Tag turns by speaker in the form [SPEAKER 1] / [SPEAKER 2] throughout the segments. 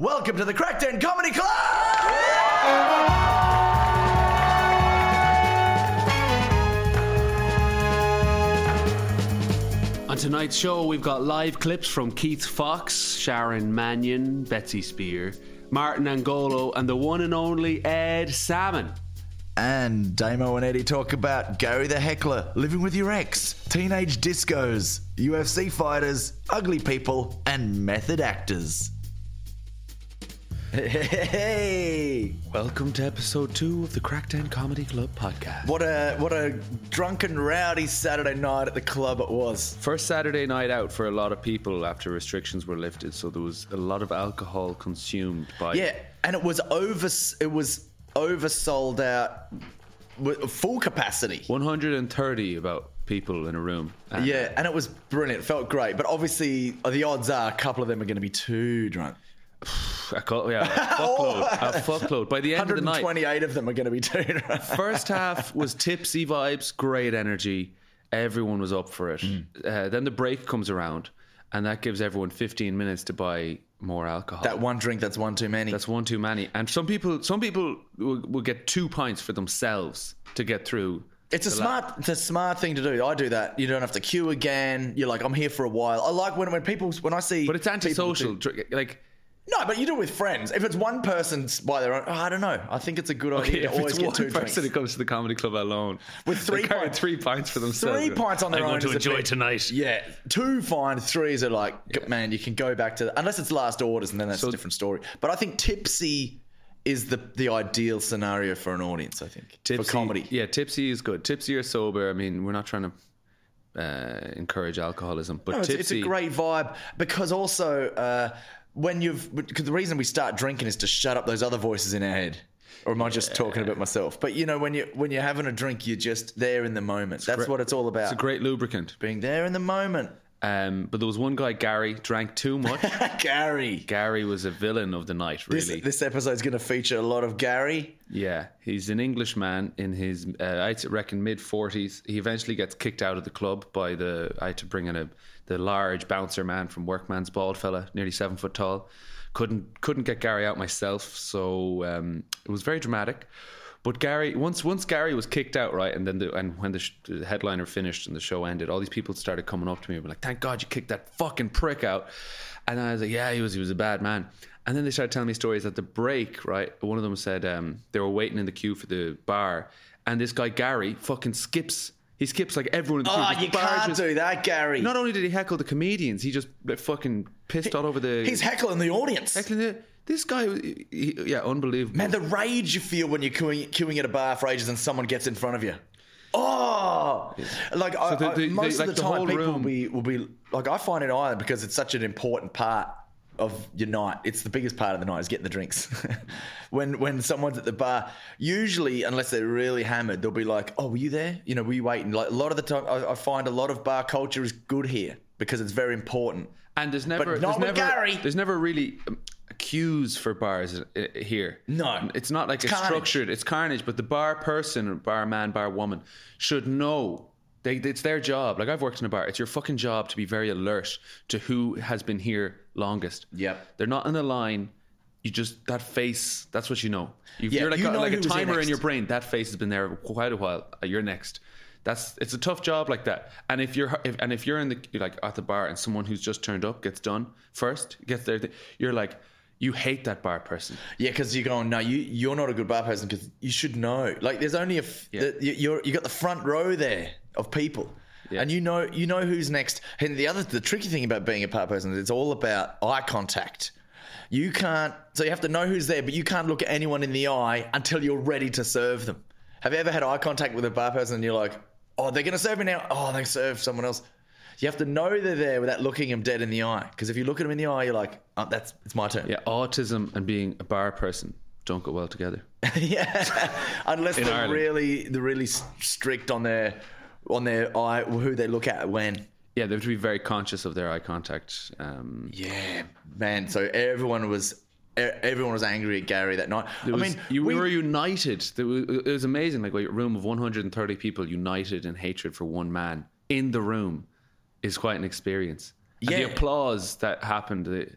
[SPEAKER 1] Welcome to the Crackdown Comedy Club!
[SPEAKER 2] On tonight's show, we've got live clips from Keith Fox, Sharon Mannion, Betsy Speer, Martin Angolo, and the one and only Ed Sammon.
[SPEAKER 1] And Damo and Eddie talk about Gary the Heckler, living with your ex, teenage discos, UFC fighters, ugly people, and method actors. Hey,
[SPEAKER 2] Welcome to episode two of the Crackdown Comedy Club podcast.
[SPEAKER 1] what a what a drunken rowdy Saturday night at the club it was.
[SPEAKER 2] First Saturday night out for a lot of people after restrictions were lifted, so there was a lot of alcohol consumed by.
[SPEAKER 1] Yeah, and it was over it was oversold out with full capacity.
[SPEAKER 2] 130 about people in a room. And
[SPEAKER 1] Yeah, and it was brilliant. It felt great, but obviously the odds are a couple of them are going to be too drunk.
[SPEAKER 2] I call, yeah, a fuckload. a fuckload. By the end of the night,
[SPEAKER 1] 128 of them are going to be too drunk.
[SPEAKER 2] First half was tipsy vibes, great energy. Everyone was up for it.
[SPEAKER 1] Hmm.
[SPEAKER 2] Uh, then the break comes around, and that gives everyone 15 minutes to buy more alcohol.
[SPEAKER 1] That one drink, that's one too many.
[SPEAKER 2] That's one too many. And some people, some people will, will get two pints for themselves to get through.
[SPEAKER 1] it's a
[SPEAKER 2] the la-
[SPEAKER 1] smart, it's a smart thing to do. I do that. You don't have to queue again. You're like, I'm here for a while. I like when when people when I see,
[SPEAKER 2] But it's antisocial.
[SPEAKER 1] do-
[SPEAKER 2] Like,
[SPEAKER 1] No, but you do it with friends. If it's one person by their own, oh, I don't know. I think it's a good idea
[SPEAKER 2] if
[SPEAKER 1] to always
[SPEAKER 2] it's
[SPEAKER 1] get
[SPEAKER 2] one
[SPEAKER 1] two
[SPEAKER 2] person
[SPEAKER 1] drinks.
[SPEAKER 2] that comes to the comedy club alone
[SPEAKER 1] With three pints.
[SPEAKER 2] three pints for themselves.
[SPEAKER 1] Three pints on their
[SPEAKER 2] I'm
[SPEAKER 1] own.
[SPEAKER 2] going to
[SPEAKER 1] is
[SPEAKER 2] enjoy tonight.
[SPEAKER 1] Yeah, two fine, threes are like, man, you can go back to unless it's last orders, and then that's
[SPEAKER 2] So-
[SPEAKER 1] a different story. But I think tipsy is the the ideal scenario for an audience. I think for comedy.
[SPEAKER 2] Yeah, tipsy is good. Tipsy or sober. I mean, we're not trying to uh, encourage alcoholism, but
[SPEAKER 1] No, it's,
[SPEAKER 2] tipsy.
[SPEAKER 1] it's a great vibe because also uh, when you've because the reason we start drinking is to shut up those other voices in our head. Or am I just talking about myself? But you know, when you when you're having a drink, you're just there in the moment. That's
[SPEAKER 2] great-
[SPEAKER 1] what it's all about.
[SPEAKER 2] It's a great lubricant.
[SPEAKER 1] being there in the moment.
[SPEAKER 2] Um, but there was one guy, Gary, drank too much.
[SPEAKER 1] Gary.
[SPEAKER 2] Gary was a villain of the night, really.
[SPEAKER 1] this episode's going to feature a lot of Gary.
[SPEAKER 2] yeah, he's an Englishman in his, uh, I'd reckon, mid forties. He eventually gets kicked out of the club by the. I had to bring in a the large bouncer man from Workman's Bald fella, nearly seven foot tall. Couldn't couldn't get Gary out myself, so um, it was very dramatic. But Gary, once once Gary was kicked out, right, and then the, and when the, sh- the headliner finished and the show ended, all these people started coming up to me and were like, "Thank God you kicked that fucking prick out." And I was like, "Yeah, he was he was a bad man." And then they started telling me stories at the break, right? One of them said um, they were waiting in the queue for the bar, and this guy Gary fucking skips. He skips like everyone in the queue.
[SPEAKER 1] Oh,
[SPEAKER 2] Just
[SPEAKER 1] you can't do that, Gary.
[SPEAKER 2] Not only did he heckle the comedians, he just like, fucking pissed all over the.
[SPEAKER 1] He's heckling the audience.
[SPEAKER 2] heckling the, this guy. he- he- yeah, unbelievable.
[SPEAKER 1] Man, the rage you feel when you're queuing, queuing at a bar for ages and someone gets in front of you. Oh, like I,
[SPEAKER 2] the-
[SPEAKER 1] I-
[SPEAKER 2] the-
[SPEAKER 1] most
[SPEAKER 2] the-
[SPEAKER 1] of
[SPEAKER 2] like
[SPEAKER 1] the time, people will be will be like I find it Ireland because it's such an important part of your night. It's the biggest part of the night is getting the drinks. when when someone's at the bar, usually unless they're really hammered, they'll be like, "Oh, were you there? You know, were you waiting?" Like a lot of the time, I, I find a lot of bar culture is good here because it's very important.
[SPEAKER 2] And there's never,
[SPEAKER 1] But not
[SPEAKER 2] there's
[SPEAKER 1] with
[SPEAKER 2] never,
[SPEAKER 1] Gary.
[SPEAKER 2] there's never really queues for bars uh, here.
[SPEAKER 1] No.
[SPEAKER 2] it's not like it's, structured. It's carnage. But the bar person, bar man, bar woman, should know. They, it's their job. Like I've worked in a bar. It's your fucking job to be very alert to who has been here longest.
[SPEAKER 1] Yep.
[SPEAKER 2] They're not in a line. You just that face. That's what you know. You've,
[SPEAKER 1] Yeah,
[SPEAKER 2] you're like
[SPEAKER 1] you
[SPEAKER 2] a,
[SPEAKER 1] know
[SPEAKER 2] like a timer in your brain. That face has been there quite a while. Uh, You're next. That's it's a tough job like that. And if you're if, and if you're in the you're like at the bar and someone who's just turned up gets done first gets there, you're like you hate that bar person.
[SPEAKER 1] Yeah, because you're going, no, you you're not a good bar person because you should know. Like, there's only a f-
[SPEAKER 2] Yeah.
[SPEAKER 1] the, you- you're you got the front row there of people,
[SPEAKER 2] Yeah.
[SPEAKER 1] and you know you know who's next. And the other the tricky thing about being a bar person is it's all about eye contact. You can't, so you have to know who's there, but you can't look at anyone in the eye until you're ready to serve them. Have you ever had eye contact with a bar person and you're like, oh, they're going to serve me now? Oh, they serve someone else. You have to know they're there without looking them dead in the eye. Because if you look at them in the eye, you're like, oh, that's it's my turn.
[SPEAKER 2] Yeah, autism and being a bar person don't go well together.
[SPEAKER 1] yeah, unless
[SPEAKER 2] In
[SPEAKER 1] they're
[SPEAKER 2] Ireland.
[SPEAKER 1] really they're really strict on their on their eye who they look at when.
[SPEAKER 2] Yeah, they have to be very conscious of their eye contact. Um,
[SPEAKER 1] Yeah, man. So everyone was everyone was angry at Gary that night. I mean,
[SPEAKER 2] you
[SPEAKER 1] we,
[SPEAKER 2] were united. Was- It was amazing. Like a room of 130 people united in hatred for one man in the room is quite an experience. And
[SPEAKER 1] Yeah.
[SPEAKER 2] the applause that happened, the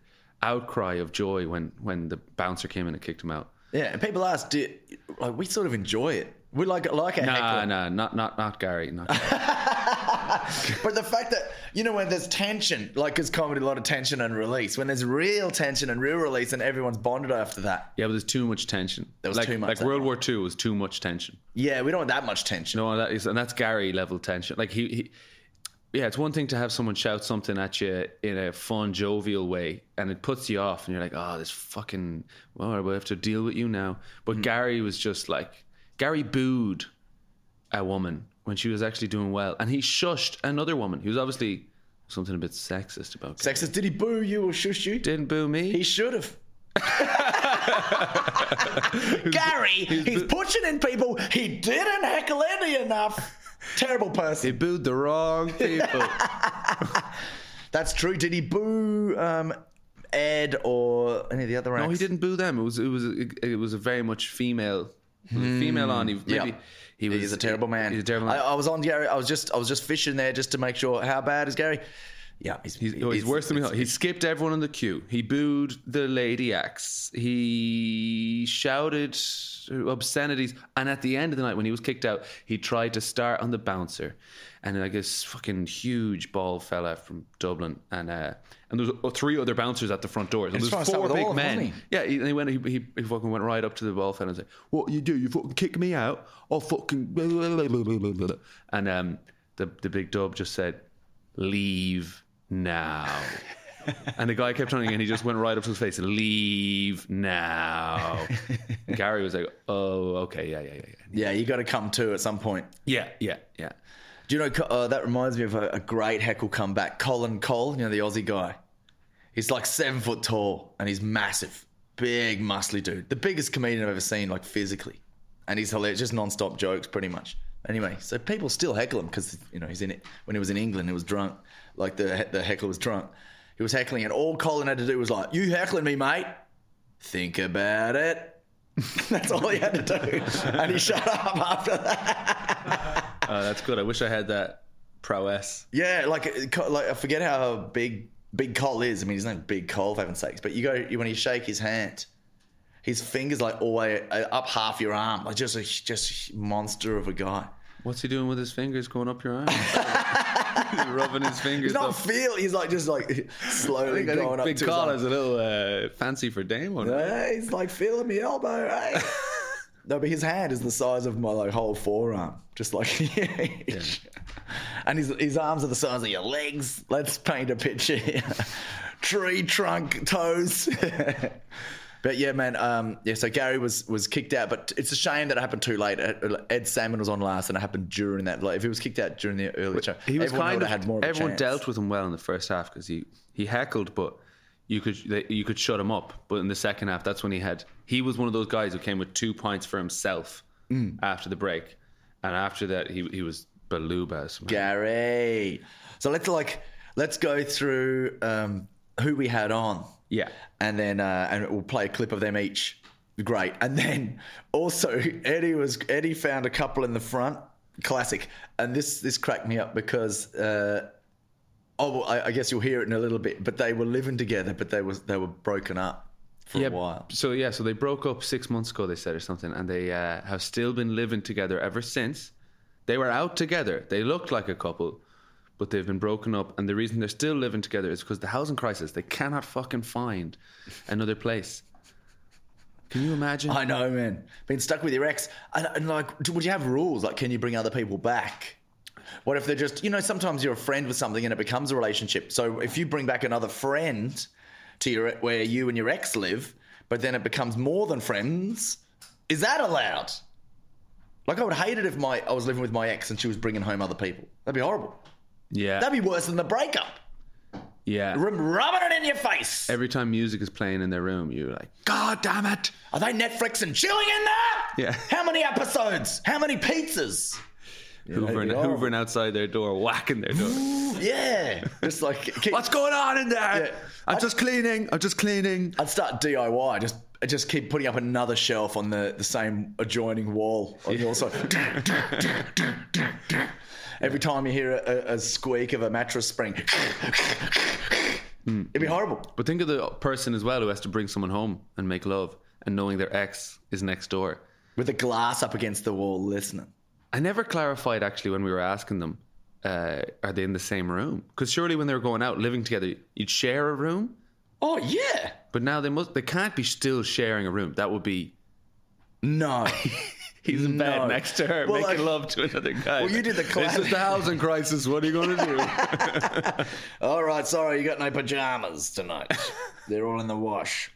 [SPEAKER 2] outcry of joy when when the bouncer came in and kicked him out.
[SPEAKER 1] Yeah, and people ask, do like we sort of enjoy it. We like like a
[SPEAKER 2] Nah,
[SPEAKER 1] heckler.
[SPEAKER 2] nah, not not not Gary. Not Gary.
[SPEAKER 1] But the fact that you know when there's tension, like it's comedy, a lot of tension and release. When there's real tension and real release, and everyone's bonded after that.
[SPEAKER 2] yeah, but there's too much tension.
[SPEAKER 1] There was
[SPEAKER 2] like,
[SPEAKER 1] too much
[SPEAKER 2] Like World War II was too much tension.
[SPEAKER 1] Yeah, we don't want that much tension.
[SPEAKER 2] No, that is, and that's Gary level tension. Like he, he, yeah, it's one thing to have someone shout something at you in a fun, jovial way, and it puts you off, and you're like, oh, this fucking, well, we have to deal with you now. But mm. Gary was just like, Gary booed a woman when she was actually doing well, and he shushed another woman. He was obviously something a bit sexist about. Gary.
[SPEAKER 1] Sexist, did he boo you or shush you?
[SPEAKER 2] Didn't boo me.
[SPEAKER 1] He should have. Gary, he's pushing in people. He didn't heckle any enough. Terrible person.
[SPEAKER 2] he booed the wrong people.
[SPEAKER 1] That's true. Did he boo um, Ed or any of the other acts?
[SPEAKER 2] No, he didn't boo them. It was it was it was a very much female. A female on. He, maybe
[SPEAKER 1] Yeah.
[SPEAKER 2] he was.
[SPEAKER 1] He's a terrible man.
[SPEAKER 2] He's a terrible
[SPEAKER 1] I,
[SPEAKER 2] man.
[SPEAKER 1] I was on Gary. I was just I was just fishing there just to make sure. How bad is Gary? Yeah, he's,
[SPEAKER 2] He's, oh, he's worse than we thought. He skipped everyone in the queue. He booed the lady acts. He shouted obscenities. And at the end of the night, when he was kicked out, he tried to start on the bouncer. And like this fucking huge bald fella from Dublin. And uh, and there was three other bouncers at the front doors. And
[SPEAKER 1] He's
[SPEAKER 2] there was four big
[SPEAKER 1] all them,
[SPEAKER 2] men.
[SPEAKER 1] wasn't
[SPEAKER 2] Yeah, he, and he went. He, he, he fucking went right up to the bald fella and said, "What you do? You fucking kick me out? I'll fucking." And um, the the big dub just said, "Leave now." and the guy kept trying and he just went right up to his face. Leave now. Gary was like, "Oh, okay, yeah, yeah, yeah, yeah,
[SPEAKER 1] Yeah, you got to come to at some point.
[SPEAKER 2] yeah, yeah, yeah."
[SPEAKER 1] Do you know uh, that reminds me of a, a great heckle comeback? Colin Cole, you know the Aussie guy. He's like seven foot tall and he's massive, big, muscly dude. The biggest comedian I've ever seen, like physically, and he's hilarious. Just non-stop jokes, pretty much. Anyway, so people still heckle him because you know he's in it. When he was in England, he was drunk. Like the the heckler was drunk. He was heckling, and all Colin had to do was like, "You heckling me, mate? Think about it." That's all he had to do, and he shut up after that.
[SPEAKER 2] Uh, that's good. I wish I had that prowess.
[SPEAKER 1] Yeah, like like I forget how big big Cole is. I mean, he's not big Cole for heaven's sakes. But you go when you shake his hand, his fingers like all way uh, up half your arm, like just a just a monster of a guy.
[SPEAKER 2] What's he doing with his fingers going up your arm? Rubbing his fingers
[SPEAKER 1] He's not
[SPEAKER 2] up.
[SPEAKER 1] feel. He's like just like slowly
[SPEAKER 2] I think, I
[SPEAKER 1] going
[SPEAKER 2] think
[SPEAKER 1] up
[SPEAKER 2] Big
[SPEAKER 1] to his
[SPEAKER 2] has a little uh, fancy for Dame on it.
[SPEAKER 1] Yeah, he's like feeling my elbow. Hey. no, but his hand is the size of my like whole forearm, just like and his his arms are the size of your legs. Let's paint a picture here. Tree trunk toes. But yeah, man. Um, yeah, so Gary was was kicked out, but it's a shame that it happened too late. Ed, Sammon was on last, and it happened during that. Like, if he was kicked out during the early show,
[SPEAKER 2] He was kind of
[SPEAKER 1] had more. Of
[SPEAKER 2] everyone dealt with him well in the first half because he he heckled, but you could you could shut him up. But in the second half, that's when he had he was one of those guys who came with two points for himself
[SPEAKER 1] Mm.
[SPEAKER 2] after the break, and after that he he was Balubas.
[SPEAKER 1] Gary. So let's like let's go through um, who we had on.
[SPEAKER 2] Yeah.
[SPEAKER 1] and then uh, and we'll play a clip of them each. Great, and then also Eddie was Eddie found a couple in the front, classic, and this this cracked me up because. Uh, Oh, well, I, I guess you'll hear it in a little bit. But they were living together, but they was they were broken up for
[SPEAKER 2] yeah,
[SPEAKER 1] a while.
[SPEAKER 2] So yeah, so they broke up six months ago. They said or something, and they uh, have still been living together ever since. They were out together. They looked like a couple, but they've been broken up. And the reason they're still living together is because the housing crisis. They cannot fucking find another place. Can you imagine?
[SPEAKER 1] I know, man. Being stuck with your ex, and, and like, would you have rules? Like, can you bring other people back? What if they're just, you know, sometimes you're a friend with something and it becomes a relationship. So if you bring back another friend to your where you and your ex live, but then it becomes more than friends, is that allowed? Like, I would hate it if my I was living with my ex and she was bringing home other people. That'd be horrible.
[SPEAKER 2] Yeah,
[SPEAKER 1] That'd be worse than the breakup.
[SPEAKER 2] yeah.
[SPEAKER 1] R- rubbing it in your face.
[SPEAKER 2] Every time music is playing in their room, you're like, God damn it!
[SPEAKER 1] Are they Netflix and chilling in there?
[SPEAKER 2] Yeah.
[SPEAKER 1] How many episodes? How many pizzas?
[SPEAKER 2] Hoovering,
[SPEAKER 1] be
[SPEAKER 2] hoovering outside their door, whacking their door.
[SPEAKER 1] Yeah, just like keep,
[SPEAKER 2] What's going on in there?
[SPEAKER 1] Yeah.
[SPEAKER 2] I'm just cleaning. I'm just cleaning.
[SPEAKER 1] I'd start DIY. Just just keep putting up another shelf on the, the same adjoining wall on your side. Every time you hear a, a, squeak of a mattress spring, It'd be horrible.
[SPEAKER 2] But think of the person as well who has to bring someone home and make love and knowing their ex is next door.
[SPEAKER 1] With a glass up against the wall listening.
[SPEAKER 2] I never clarified actually when we were asking them, uh, are they in the same room? Because surely when they were going out living together, you'd share a room.
[SPEAKER 1] Oh, yeah.
[SPEAKER 2] But now they must. They can't be still sharing a room. That would be
[SPEAKER 1] No.
[SPEAKER 2] he's in bed next to her
[SPEAKER 1] Well,
[SPEAKER 2] making love to another guy.
[SPEAKER 1] Well, you did the classic.
[SPEAKER 2] This is the housing crisis. What are you going to do?
[SPEAKER 1] all right, sorry, you got no pajamas tonight. They're all in the wash.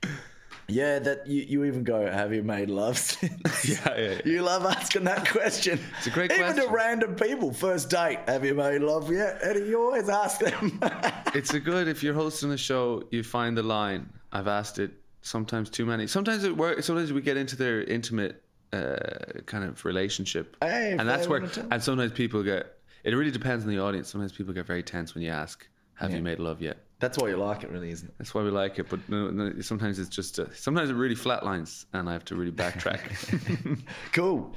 [SPEAKER 1] Yeah, that you, you even go, have you made love since?
[SPEAKER 2] yeah, yeah, yeah.
[SPEAKER 1] You love asking that question.
[SPEAKER 2] It's a great
[SPEAKER 1] Even to random people, first date, have you made love yet? And you always ask them.
[SPEAKER 2] It's a good if you're hosting a show, you find the line. I've asked it sometimes too many. Sometimes it works. Sometimes we get into their intimate uh, kind of relationship,
[SPEAKER 1] Hey,
[SPEAKER 2] and that's where. And sometimes people get. It really depends on the audience. Sometimes people get very tense when you ask, "Have you made love yet?"
[SPEAKER 1] That's why you like it, really, isn't it?
[SPEAKER 2] That's why we like it. But no, no, sometimes it's just. Uh, sometimes it really flatlines, and I have to really backtrack.
[SPEAKER 1] Cool.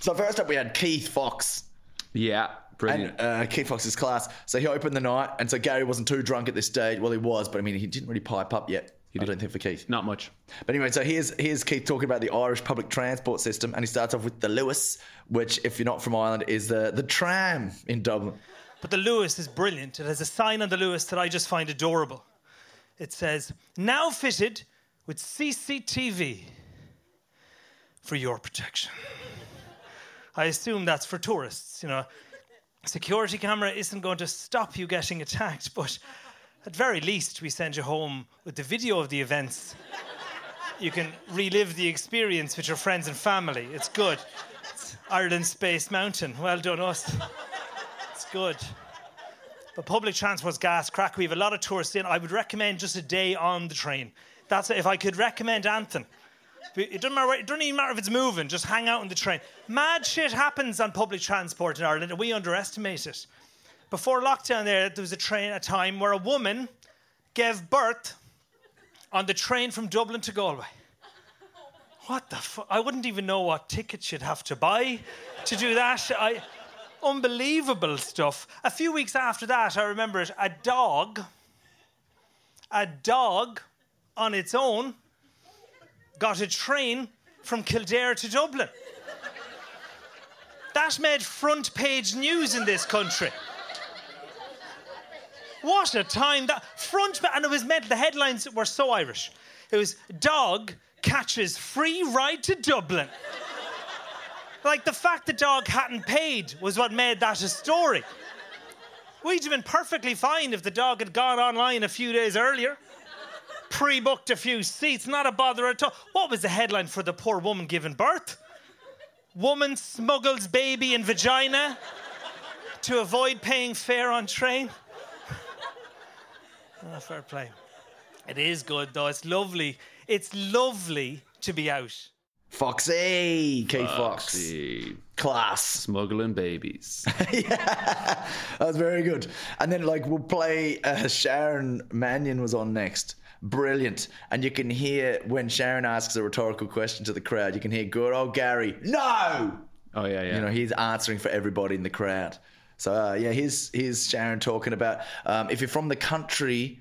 [SPEAKER 1] So first up, we had Keith Fox.
[SPEAKER 2] yeah, brilliant.
[SPEAKER 1] And uh, Keith Fox's class. So he opened the night, and so Gary wasn't too drunk at this stage. Well, he was, but I mean, he didn't really pipe up yet. I don't think for Keith.
[SPEAKER 2] Not much.
[SPEAKER 1] But anyway, so here's here's Keith talking about the Irish public transport system, and he starts off with the Luas, which, if you're not from Ireland, is the the tram in Dublin.
[SPEAKER 3] But the Luas is brilliant. It has a sign on the Luas that I just find adorable. It says, now fitted with CCTV for your protection. I assume that's for tourists, you know. Security camera isn't going to stop you getting attacked, but at very least, we send you home with the video of the events. You can relive the experience with your friends and family. It's good. It's Ireland's Space Mountain. Well done, us. It's good. But public transport's gas crack. We have a lot of tourists in. I would recommend just a day on the train. That's it. if I could recommend anything. It doesn't matter. It doesn't even matter if it's moving. Just hang out on the train. Mad shit happens on public transport in Ireland, and we underestimate it. Before lockdown, there there was a train, a time where a woman gave birth on the train from Dublin to Galway. What the fuck? I wouldn't even know what tickets you'd have to buy to do that. I, unbelievable stuff. A few weeks after that, I remember it, a dog, a dog on its own got a train from Kildare to Dublin. That made front page news in this country. What a time that front and it was meant the headlines were so Irish. It was dog catches free ride to Dublin. Like the fact the dog hadn't paid was what made that a story. We'd have been perfectly fine if the dog had gone online a few days earlier. Pre booked a few seats, not a bother at all. What was the headline for the poor woman giving birth? Woman smuggles baby in vagina to avoid paying fare on train. Oh, fair play. It is good though. It's lovely. It's lovely to be out.
[SPEAKER 1] Foxy, Keith Fox, class.
[SPEAKER 2] smuggling babies.
[SPEAKER 1] that was very good. And then like we'll play uh, Sharon Mannion was on next. Brilliant. And you can hear when Sharon asks a rhetorical question to the crowd, you can hear good old Gary, no!
[SPEAKER 2] Oh yeah, yeah.
[SPEAKER 1] You know, he's answering for everybody in the crowd. So uh, yeah, here's here's Sharon talking about um, if you're from the country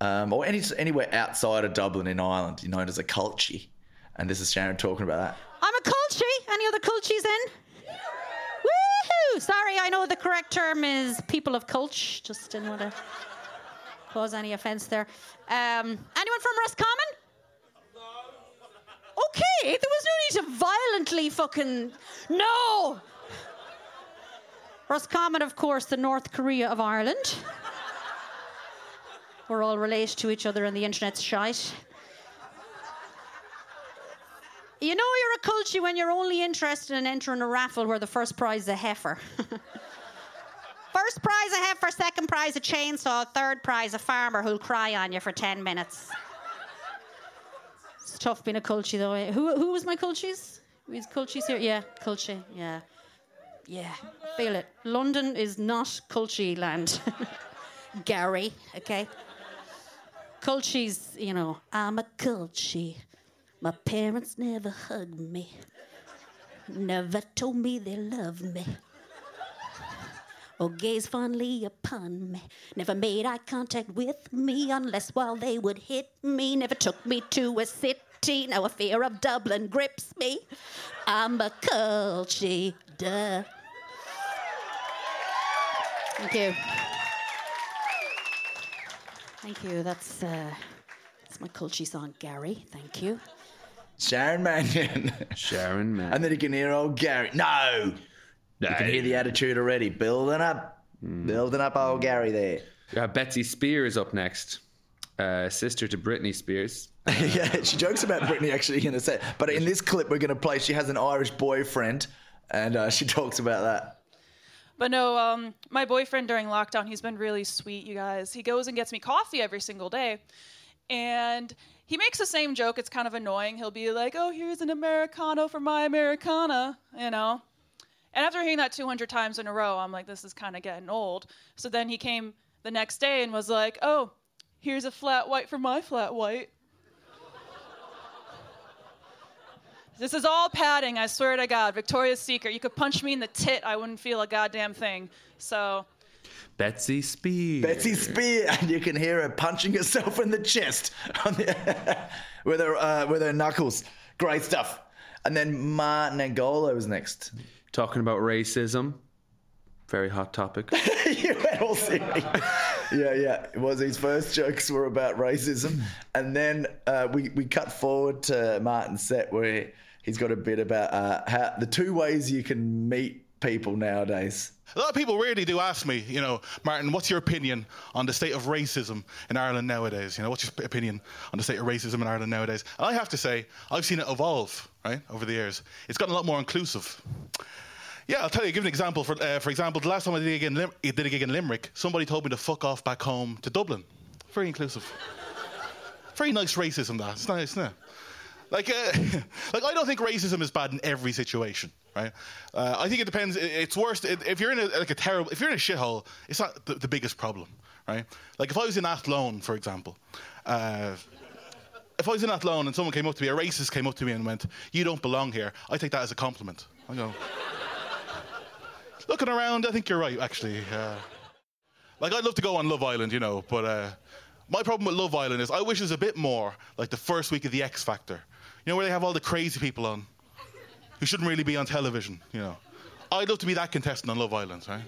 [SPEAKER 1] um, or any anywhere outside of Dublin in Ireland, you're known as a culchie. And this is Sharon talking about that.
[SPEAKER 4] I'm a culchie. Any other culchies in? Woohoo! Sorry, I know the correct term is people of culture. Just didn't want to cause any offence there. Um, anyone from Roscommon? No. Okay, there was no need to violently fucking. No! Roscommon, of course, the North Korea of Ireland. We're all related to each other and the internet's shite. You know you're a culchie when you're only interested in entering a raffle where the first prize is a heifer. first prize a heifer, second prize a chainsaw, third prize a farmer who'll cry on you for 10 minutes. It's tough being a culchie though. Who, who was my culchies? Was culchies here? Yeah, culchie, yeah. Yeah, feel it. London is not culchie land. Gary, okay? Culchies, you know, I'm a culchie. My parents never hugged me, never told me they loved me. or gaze fondly upon me. Never made eye contact with me unless while they would hit me. Never took me to a city. Now a fear of Dublin grips me. I'm a culchie. Duh. Thank you. Thank you. That's uh, that's my culchie song, Gary. Thank you.
[SPEAKER 1] Sharon Mannion.
[SPEAKER 2] Sharon, man.
[SPEAKER 1] and then you can hear old Gary. No! You can hear the attitude already. Building up. Building up old Gary there.
[SPEAKER 2] Yeah, Betsy Spears up next. Uh, sister to Britney Spears.
[SPEAKER 1] yeah, she jokes about Britney actually in a set. But in this clip we're going to play, she has an Irish boyfriend, and uh, she talks about that.
[SPEAKER 5] But no, um, my boyfriend during lockdown, he's been really sweet, you guys. He goes and gets me coffee every single day. And he makes the same joke. It's kind of annoying. He'll be like, oh, here's an Americano for my Americana, you know? And after hearing that 200 times in a row, I'm like, this is kind of getting old. So then he came the next day and was like, oh, here's a flat white for my flat white. This is all padding, I swear to God. Victoria's Secret. You could punch me in the tit, I wouldn't feel a goddamn thing. So,
[SPEAKER 2] Betsy Speer.
[SPEAKER 1] Betsy Speer, and you can hear her punching herself in the chest on the, with her uh, with her knuckles. Great stuff. And then Martin Angolo was next.
[SPEAKER 2] Talking about racism. Very hot topic.
[SPEAKER 1] you went all serious. yeah, yeah. It was his first jokes were about racism, and then uh, we we cut forward to Martin's set where he's got a bit about uh, how the two ways you can meet people nowadays.
[SPEAKER 6] A lot of people really do ask me, you know, Martin, what's your opinion on the state of racism in Ireland nowadays? You know, what's your opinion on the state of racism in Ireland nowadays? And I have to say, I've seen it evolve, right, over the years. It's gotten a lot more inclusive. Yeah, I'll tell you. Give an example. For uh, for example, the last time I did a, gig in Lim- did a gig in Limerick, somebody told me to fuck off back home to Dublin. Very inclusive. Very nice racism. That it's nice, isn't it? Like, uh, like I don't think racism is bad in every situation, right? Uh, I think it depends. It's worse if you're in a, like a terrible. If you're in a shithole, it's not the, the biggest problem, right? Like if I was in Athlone, for example. Uh, if I was in Athlone and someone came up to me, a racist came up to me and went, "You don't belong here," I take that as a compliment. I go, looking around, I think you're right, actually. Uh, like, I'd love to go on Love Island, you know, but uh, my problem with Love Island is I wish it was a bit more like the first week of the X Factor. You know, where they have all the crazy people on who shouldn't really be on television, you know. I'd love to be that contestant on Love Island, right?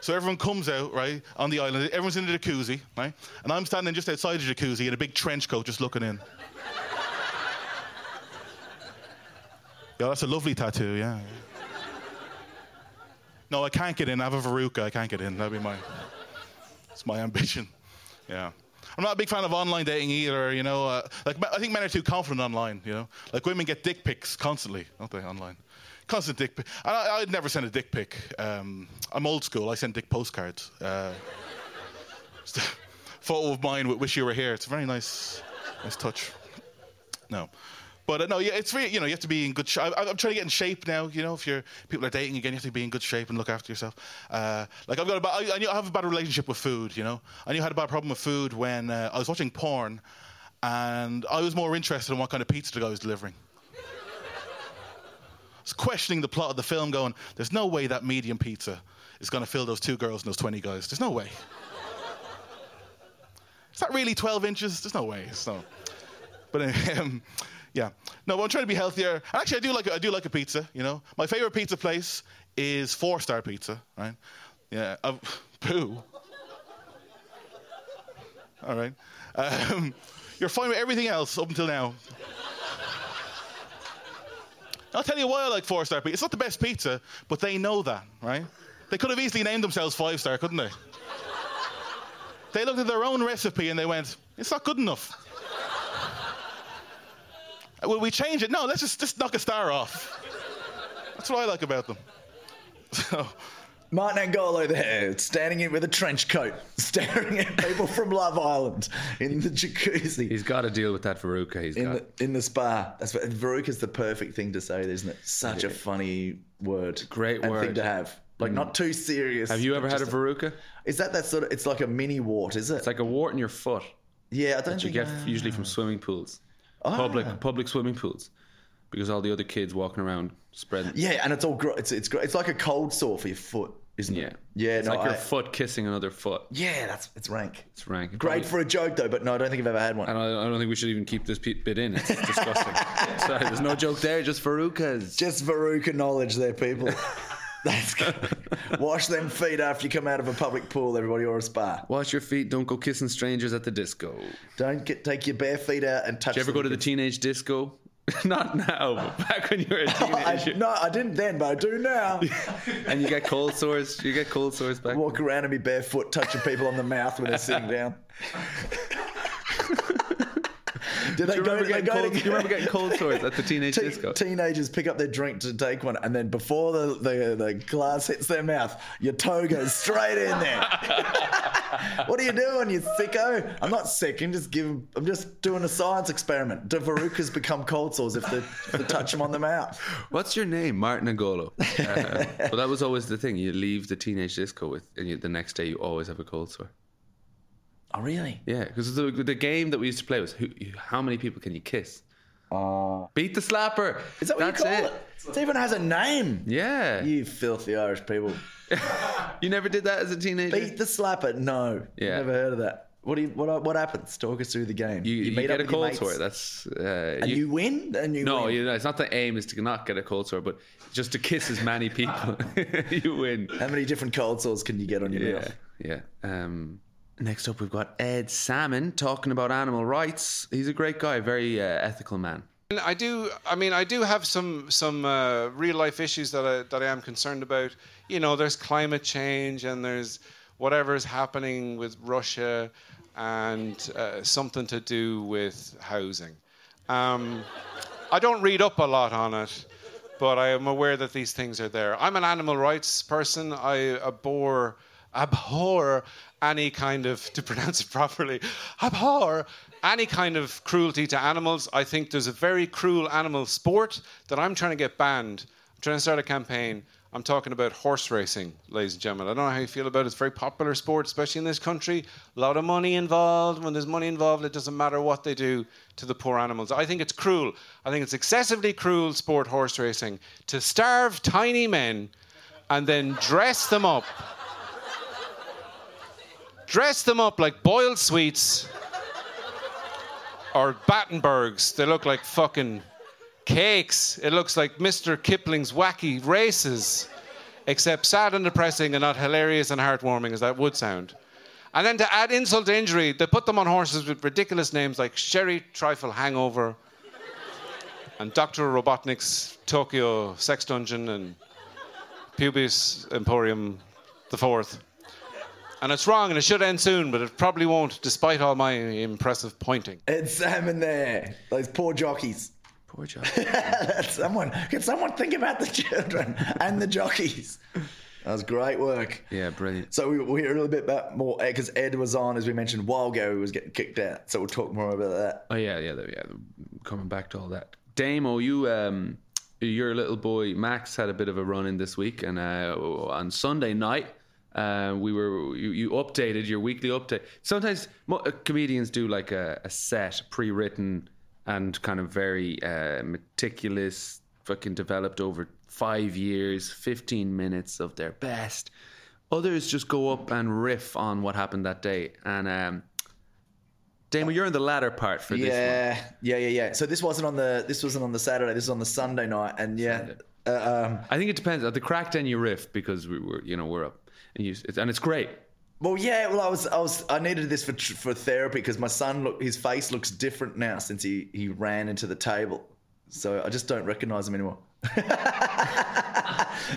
[SPEAKER 6] So everyone comes out, right, on the island. Everyone's in the jacuzzi, right? And I'm standing just outside the jacuzzi in a big trench coat just looking in. yeah, that's a lovely tattoo, yeah. No, I can't get in. I have a verruca. I can't get in. That'd be my. It's my ambition. Yeah. I'm not a big fan of online dating either. You know, uh, like I think men are too confident online. You know, like women get dick pics constantly, don't they? Online, constant dick pic. I, I'd never send a dick pic. Um, I'm old school. I send dick postcards. Uh, photo of mine with "Wish You Were Here." It's a very nice, nice touch. No. But uh, no, yeah, it's really, you know, you have to be in good shape. I'm trying to get in shape now, you know, if you're, people are dating again, you have to be in good shape and look after yourself. Uh, like, I've got a bad, I, I, knew I have a bad relationship with food, you know. I knew I had a bad problem with food when uh, I was watching porn and I was more interested in what kind of pizza the guy was delivering. I was questioning the plot of the film, going, there's no way that medium pizza is going to fill those two girls and those 20 guys. There's no way. Is that really 12 inches? There's no way. No. But um, yeah, no, I'm trying to be healthier. Actually, I do like I do like a pizza. You know, my favorite pizza place is Four Star Pizza. Right? Yeah. Uh, poo. All right. Um, you're fine with everything else up until now. I'll tell you why I like Four Star Pizza. It's not the best pizza, but they know that, right? They could have easily named themselves Five Star, couldn't they? They looked at their own recipe and they went, "It's not good enough." Will we change it? No, let's just, just knock a star off. That's what I like about them. So,
[SPEAKER 1] Martin Angolo there, standing in with a trench coat, staring at people from Love Island in the jacuzzi.
[SPEAKER 2] He's got to deal with that Veruca. He's
[SPEAKER 1] in
[SPEAKER 2] got.
[SPEAKER 1] the in the spa. That's what Veruca's the perfect thing to say, isn't it? Such a funny word.
[SPEAKER 2] Great
[SPEAKER 1] and thing
[SPEAKER 2] word. Mm.
[SPEAKER 1] to have. Like not too serious.
[SPEAKER 2] Have you ever had a
[SPEAKER 1] just
[SPEAKER 2] Veruca?
[SPEAKER 1] Is that that sort of? It's like a mini wart, is it?
[SPEAKER 2] It's like a wart in your foot
[SPEAKER 1] yeah, I don't
[SPEAKER 2] that you get
[SPEAKER 1] I-
[SPEAKER 2] usually from swimming pools,
[SPEAKER 1] Ah.
[SPEAKER 2] public public swimming pools, because all the other kids walking around spreading.
[SPEAKER 1] Yeah, and it's all gro- it's it's gro- it's like a cold sore for your foot. isn't
[SPEAKER 2] Yeah.
[SPEAKER 1] it? Yeah,
[SPEAKER 2] It's
[SPEAKER 1] no,
[SPEAKER 2] like your foot kissing another foot.
[SPEAKER 1] yeah, that's it's rank.
[SPEAKER 2] It's rank.
[SPEAKER 1] Great
[SPEAKER 2] Probably-
[SPEAKER 1] for a joke though, but no, I don't think I've ever had one.
[SPEAKER 2] And I, I don't think we should even keep this bit in. It's disgusting. Sorry, there's no joke there. Just Verrucas.
[SPEAKER 1] Just Veruca knowledge there, people. That's good. Wash them feet after you come out of a public pool, everybody, or a spa.
[SPEAKER 2] Wash your feet. Don't go kissing strangers at the disco.
[SPEAKER 1] Don't get take your bare feet out and touch.
[SPEAKER 2] Did you ever go to the teenage disco? Not now, but back when you were a
[SPEAKER 1] I,
[SPEAKER 2] teenager.
[SPEAKER 1] no, I didn't then, but I do now.
[SPEAKER 2] And you get cold sores. You get cold sores back.
[SPEAKER 1] Walk around and be barefoot, touching people on the mouth when they're sitting down. Did they
[SPEAKER 2] Do you,
[SPEAKER 1] go,
[SPEAKER 2] getting
[SPEAKER 1] go
[SPEAKER 2] cold,
[SPEAKER 1] to
[SPEAKER 2] do you remember getting cold sores at the teenage
[SPEAKER 1] Te-
[SPEAKER 2] disco?
[SPEAKER 1] Teenagers pick up their drink to take one, and then before the, the, the glass hits their mouth, your toe goes straight in there. what are you doing, you sicko? I'm not sick. I'm just giving. I'm just doing a science experiment. Do verrucas become cold sores if they, if they touch them on the mouth?
[SPEAKER 2] What's your name? Martin Angolo. Uh, but that was always the thing. You leave the teenage disco with, and you, the next day you always have a cold sore.
[SPEAKER 1] Oh, really?
[SPEAKER 2] Yeah, because the, the game that we used to play was who, how many people can you kiss?
[SPEAKER 1] Oh,
[SPEAKER 2] Beat the slapper.
[SPEAKER 1] is that what
[SPEAKER 2] That's
[SPEAKER 1] you call
[SPEAKER 2] it.
[SPEAKER 1] it? It even has a name.
[SPEAKER 2] Yeah. You,
[SPEAKER 1] You filthy Irish people.
[SPEAKER 2] You never did that as a teenager.
[SPEAKER 1] Beat the slapper. No.
[SPEAKER 2] Yeah.
[SPEAKER 1] Never heard of that. What do you, what what happens? Talk us through the game.
[SPEAKER 2] you, you, get a cold
[SPEAKER 1] mates,
[SPEAKER 2] sore. That's uh,
[SPEAKER 1] and you, win. And you
[SPEAKER 2] no,
[SPEAKER 1] win.
[SPEAKER 2] you know, it's not the aim is to not get a cold sore, but just to kiss as many people. you win.
[SPEAKER 1] How many different cold sores can you get on your
[SPEAKER 2] Yeah,
[SPEAKER 1] mouth?
[SPEAKER 2] yeah. Um, next up, we've got Ed Sammon talking about animal rights. He's a great guy, very uh, ethical man.
[SPEAKER 7] And I do. I mean, I do have some some uh, real life issues that I that I am concerned about. You know, there's climate change and there's whatever's happening with Russia and uh, something to do with housing. Um, I don't read up a lot on it, but I am aware that these things are there. I'm an animal rights person. I abhor abhor any kind of to pronounce it properly abhor any kind of cruelty to animals. I think there's a very cruel animal sport that i'm trying to get banned. I'm trying to start a campaign. I'm talking about horse racing ladies and gentlemen. I don't know how you feel about it. It's a very popular sport especially in this country. A lot of money involved. When there's money involved it doesn't matter what they do to the poor animals. I think it's cruel. I think it's excessively cruel sport horse racing to starve tiny men and then dress them up dress them up like boiled sweets or Battenbergs. They look like fucking cakes. It looks like Mr. Kipling's wacky races, except sad and depressing and not hilarious and heartwarming as that would sound. And then to add insult to injury, they put them on horses with ridiculous names like Sherry Trifle Hangover and Dr. Robotnik's Tokyo Sex Dungeon and Pubis Emporium the Fourth. And it's wrong and it should end soon, but it probably won't, despite all my impressive pointing.
[SPEAKER 1] Ed Sammon there. Those poor jockeys.
[SPEAKER 2] Poor jockeys.
[SPEAKER 1] someone can someone think about the children and the jockeys. That was great work.
[SPEAKER 2] yeah, brilliant.
[SPEAKER 1] So we, we hear a little bit about more because Ed was on, as we mentioned, while Gary was getting kicked out. So we'll talk more about that.
[SPEAKER 2] Oh yeah, yeah, yeah. Coming back to all that, Damo, you um, your little boy Max had a bit of a run in this week, and uh, on Sunday night. Uh, we were you, you updated your weekly update. Sometimes mo- uh, comedians do like a, a set pre-written and kind of very uh, meticulous, fucking developed over five years, fifteen minutes of their best. Others just go up and riff on what happened that day. And um, Damo, you're in the latter part for this one.
[SPEAKER 1] Yeah, yeah, yeah, yeah. So this wasn't on the this wasn't on the Saturday. This was on the Sunday night, and yeah, uh, um,
[SPEAKER 2] I think it depends. At the crack den, you riff because we were, you know, we're up, and, you, it's, and it's great.
[SPEAKER 1] Well, yeah. Well, I was, I was, I needed this for for therapy because my son look, his face looks different now since he he ran into the table, so I just don't recognise him anymore.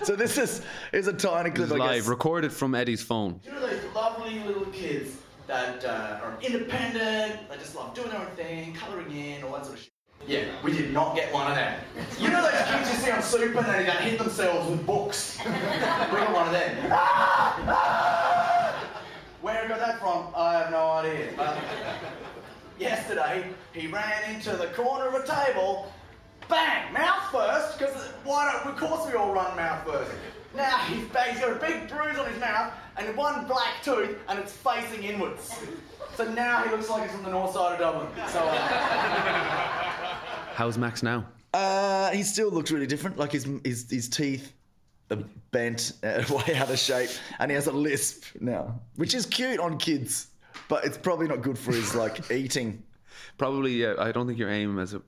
[SPEAKER 1] so this is is a tiny clip.
[SPEAKER 2] It's
[SPEAKER 1] I
[SPEAKER 2] live, recorded from Eddie's phone.
[SPEAKER 8] You know those lovely little kids that uh, are independent, they just love doing their own thing, colouring in, all that sort of shit. Yeah, we did not get one of them. You know those kids you see on Super they that hit themselves with books? we got one of them. Where I got that from, I have no idea. But yesterday, he ran into the corner of a table, bang, mouth first, because why don't, of course we all run mouth first. Now he's, he's got a big bruise on his mouth and one black tooth and it's facing inwards. So now he looks like he's from the north side of Dublin. So uh,
[SPEAKER 2] How's Max now?
[SPEAKER 1] Uh, he still looks really different. Like his his his teeth bent, uh, way out of shape, and he has a lisp now, which is cute on kids, but it's probably not good for his like eating.
[SPEAKER 2] Probably, yeah. I don't think your aim as a,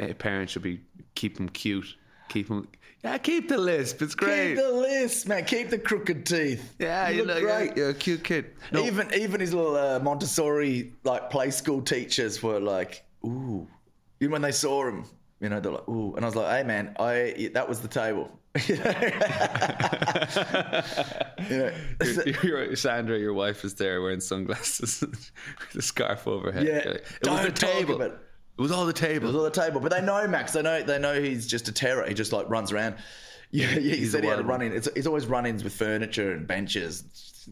[SPEAKER 2] a parent should be keep him cute. Keep him. Yeah, keep the lisp. It's great.
[SPEAKER 1] Keep the lisp, man. Keep the crooked teeth.
[SPEAKER 2] yeah,
[SPEAKER 1] you, look great.
[SPEAKER 2] You're a cute kid. No,
[SPEAKER 1] Even even his little uh, Montessori like play school teachers were like, ooh. Even when they saw him, you know, they're like, ooh. And I was like, hey man, I that was the table. Know?
[SPEAKER 2] your, your, Sandra, your wife, is there wearing sunglasses with a scarf over her head.
[SPEAKER 1] Yeah,
[SPEAKER 2] it was the
[SPEAKER 1] don't
[SPEAKER 2] table.
[SPEAKER 1] it.
[SPEAKER 2] It was all the table.
[SPEAKER 1] It was on the table, but they know Max. They know they know he's just a terror. He just like runs around. Yeah, yeah. He
[SPEAKER 2] He's
[SPEAKER 1] said he had a run in. It's, it's always run-ins with furniture and benches,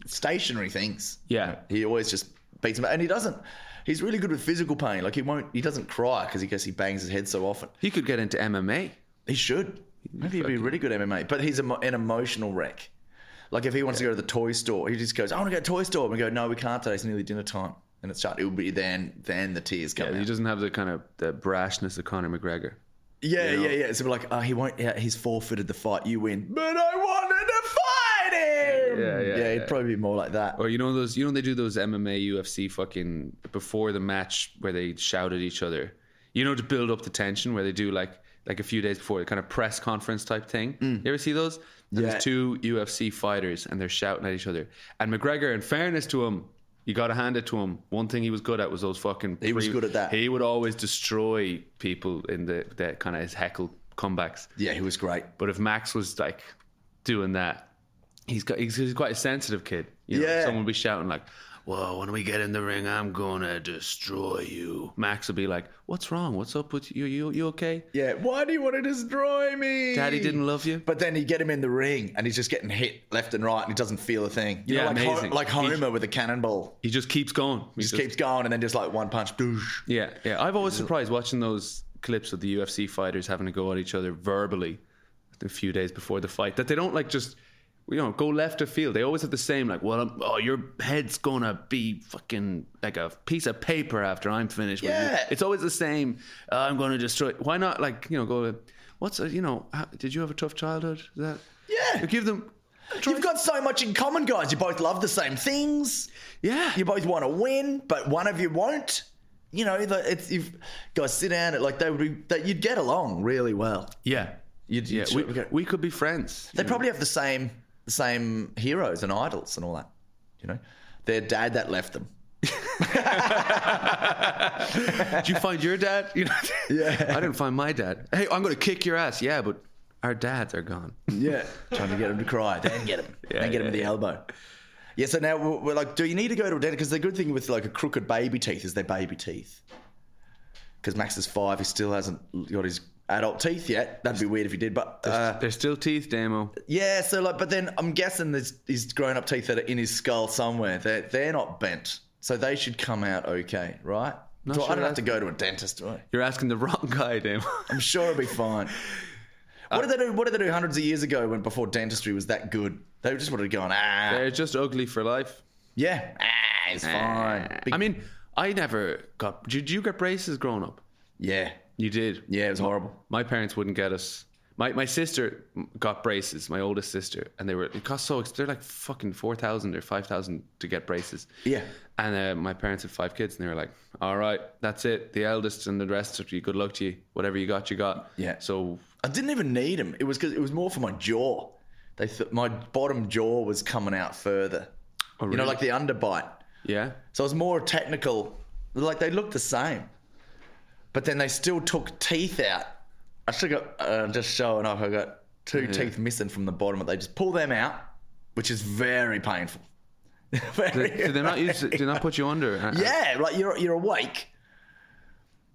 [SPEAKER 1] stationary things.
[SPEAKER 2] Yeah.
[SPEAKER 1] he always just beats him, and he doesn't. He's really good with physical pain. Like he won't. He doesn't cry because he guess he bangs his head so often.
[SPEAKER 2] He could get into MMA.
[SPEAKER 1] He should. Maybe he'd be a really good MMA, but he's a, an emotional wreck. Like if he wants to go to the toy store, he just goes, "I want to go to the toy store." And we go, "No, we can't today. It's nearly dinner time." And it's shut. It will be then. Then the tears come
[SPEAKER 2] Yeah, he doesn't have the kind of the brashness of Conor McGregor.
[SPEAKER 1] Yeah,
[SPEAKER 2] you know?
[SPEAKER 1] yeah, yeah. So we're like, oh, he won't. Yeah, he's forfeited the fight. You win, but I wanted to fight him.
[SPEAKER 2] Yeah, yeah,
[SPEAKER 1] yeah. He'd
[SPEAKER 2] yeah.
[SPEAKER 1] probably be more like that.
[SPEAKER 2] Or you know those, you know they do those MMA UFC fucking before the match where they shout at each other. You know to build up the tension where they do like like a few days before the kind of press conference type thing. You ever see those? And
[SPEAKER 1] Mm. Yeah.
[SPEAKER 2] There's two UFC fighters and they're shouting at each other. And McGregor, in fairness to him, you got to hand it to him. One thing he was good at was those fucking.
[SPEAKER 1] He was good at that.
[SPEAKER 2] He would always destroy people in the, the kind of his heckle comebacks.
[SPEAKER 1] Yeah, he was great.
[SPEAKER 2] But if Max was like doing that, he's got he's, he's quite a sensitive kid. You know,
[SPEAKER 1] Yeah.
[SPEAKER 2] someone would be shouting like, "Well, when we get in the ring, I'm gonna destroy you." Max would be like, "What's wrong? What's up with you? You you okay?"
[SPEAKER 1] Yeah. Why do you want to destroy me?
[SPEAKER 2] Daddy didn't love you.
[SPEAKER 1] But then you get him in the ring, and he's just getting hit left and right, and he doesn't feel a thing. You
[SPEAKER 2] Yeah,
[SPEAKER 1] know, like, Ho-
[SPEAKER 2] amazing.
[SPEAKER 1] like
[SPEAKER 2] He-
[SPEAKER 1] Homer with a cannonball.
[SPEAKER 2] He just keeps going. He
[SPEAKER 1] He just keeps going, and then just like one punch, doosh.
[SPEAKER 2] Yeah, yeah. I've always surprised watching those clips of the UFC fighters having to go at each other verbally a few days before the fight. That they don't like just you know go left of field. They always have the same like, well, I'm, oh, your head's gonna be fucking like a piece of paper after I'm finished. with you."
[SPEAKER 1] Yeah.
[SPEAKER 2] it's always the same. "Uh, I'm to destroy. Why not like you know go? What's a, you know? How, did you have a tough childhood? Is that
[SPEAKER 1] Yeah.
[SPEAKER 2] Give them.
[SPEAKER 1] You've got so much in common, guys. You both love the same things.
[SPEAKER 2] Yeah.
[SPEAKER 1] You both want to win, but one of you won't. You know, the- it's you guys sit down and like they would be that you'd get along really well.
[SPEAKER 2] Yeah.
[SPEAKER 1] You'd,
[SPEAKER 2] Yeah,
[SPEAKER 1] you'd
[SPEAKER 2] we, we could be friends.
[SPEAKER 1] they probably have the same the same heroes and idols and all that. You know, their dad that left them.
[SPEAKER 2] Did you find your dad? You know,
[SPEAKER 1] Yeah.
[SPEAKER 2] I didn't find my dad. Hey, I'm going to kick your ass. Yeah, but our dads are gone.
[SPEAKER 1] Yeah, trying to get him to cry, then get him,
[SPEAKER 2] Yeah,
[SPEAKER 1] then get him
[SPEAKER 2] yeah,
[SPEAKER 1] with the
[SPEAKER 2] yeah.
[SPEAKER 1] elbow. Yeah, so now we're, we're like, do you need to go to a dentist? Because the good thing with like a crooked baby teeth is they're baby teeth. Because Max is five, he still hasn't got his adult teeth yet. That'd be weird if he did, but uh,
[SPEAKER 2] They're still teeth, Damo.
[SPEAKER 1] yeah. So like, but then I'm guessing there's his grown up teeth that are in his skull somewhere. They're they're not bent, so they should come out okay, right?
[SPEAKER 2] Not
[SPEAKER 1] so
[SPEAKER 2] sure
[SPEAKER 1] I don't have to go to a dentist, do I?
[SPEAKER 2] You're asking the wrong guy, Damo.
[SPEAKER 1] I'm sure it'll be fine. What did they do? What did they do hundreds of years ago when before dentistry was that good? They just would have gone, ah,
[SPEAKER 2] They're just ugly for life.
[SPEAKER 1] yeah, ah, it's fine. Big-
[SPEAKER 2] I mean, I never got. Did you get braces growing up?
[SPEAKER 1] yeah,
[SPEAKER 2] You did.
[SPEAKER 1] yeah, it was horrible.
[SPEAKER 2] My parents wouldn't get us. My my sister got braces. My oldest sister, and they were it cost so. They're like fucking four thousand or five thousand to get braces.
[SPEAKER 1] Yeah.
[SPEAKER 2] And uh, my parents had five kids, and they were like, "All right, that's it. The eldest and the rest of you. Good luck to you. Whatever you got, you got."
[SPEAKER 1] Yeah.
[SPEAKER 2] So
[SPEAKER 1] I didn't even need them. It was because it was more for my jaw. They th- my bottom jaw was coming out further.
[SPEAKER 2] Oh,
[SPEAKER 1] You know, like the underbite.
[SPEAKER 2] yeah.
[SPEAKER 1] So it was more technical. Like they looked the same, but then they still took teeth out. I still got uh, just showing off. I got two teeth missing from the bottom, but they just pull them out, which is very painful. very,
[SPEAKER 2] Did they not use? Did not put you under? Uh,
[SPEAKER 1] yeah, like you're you're awake,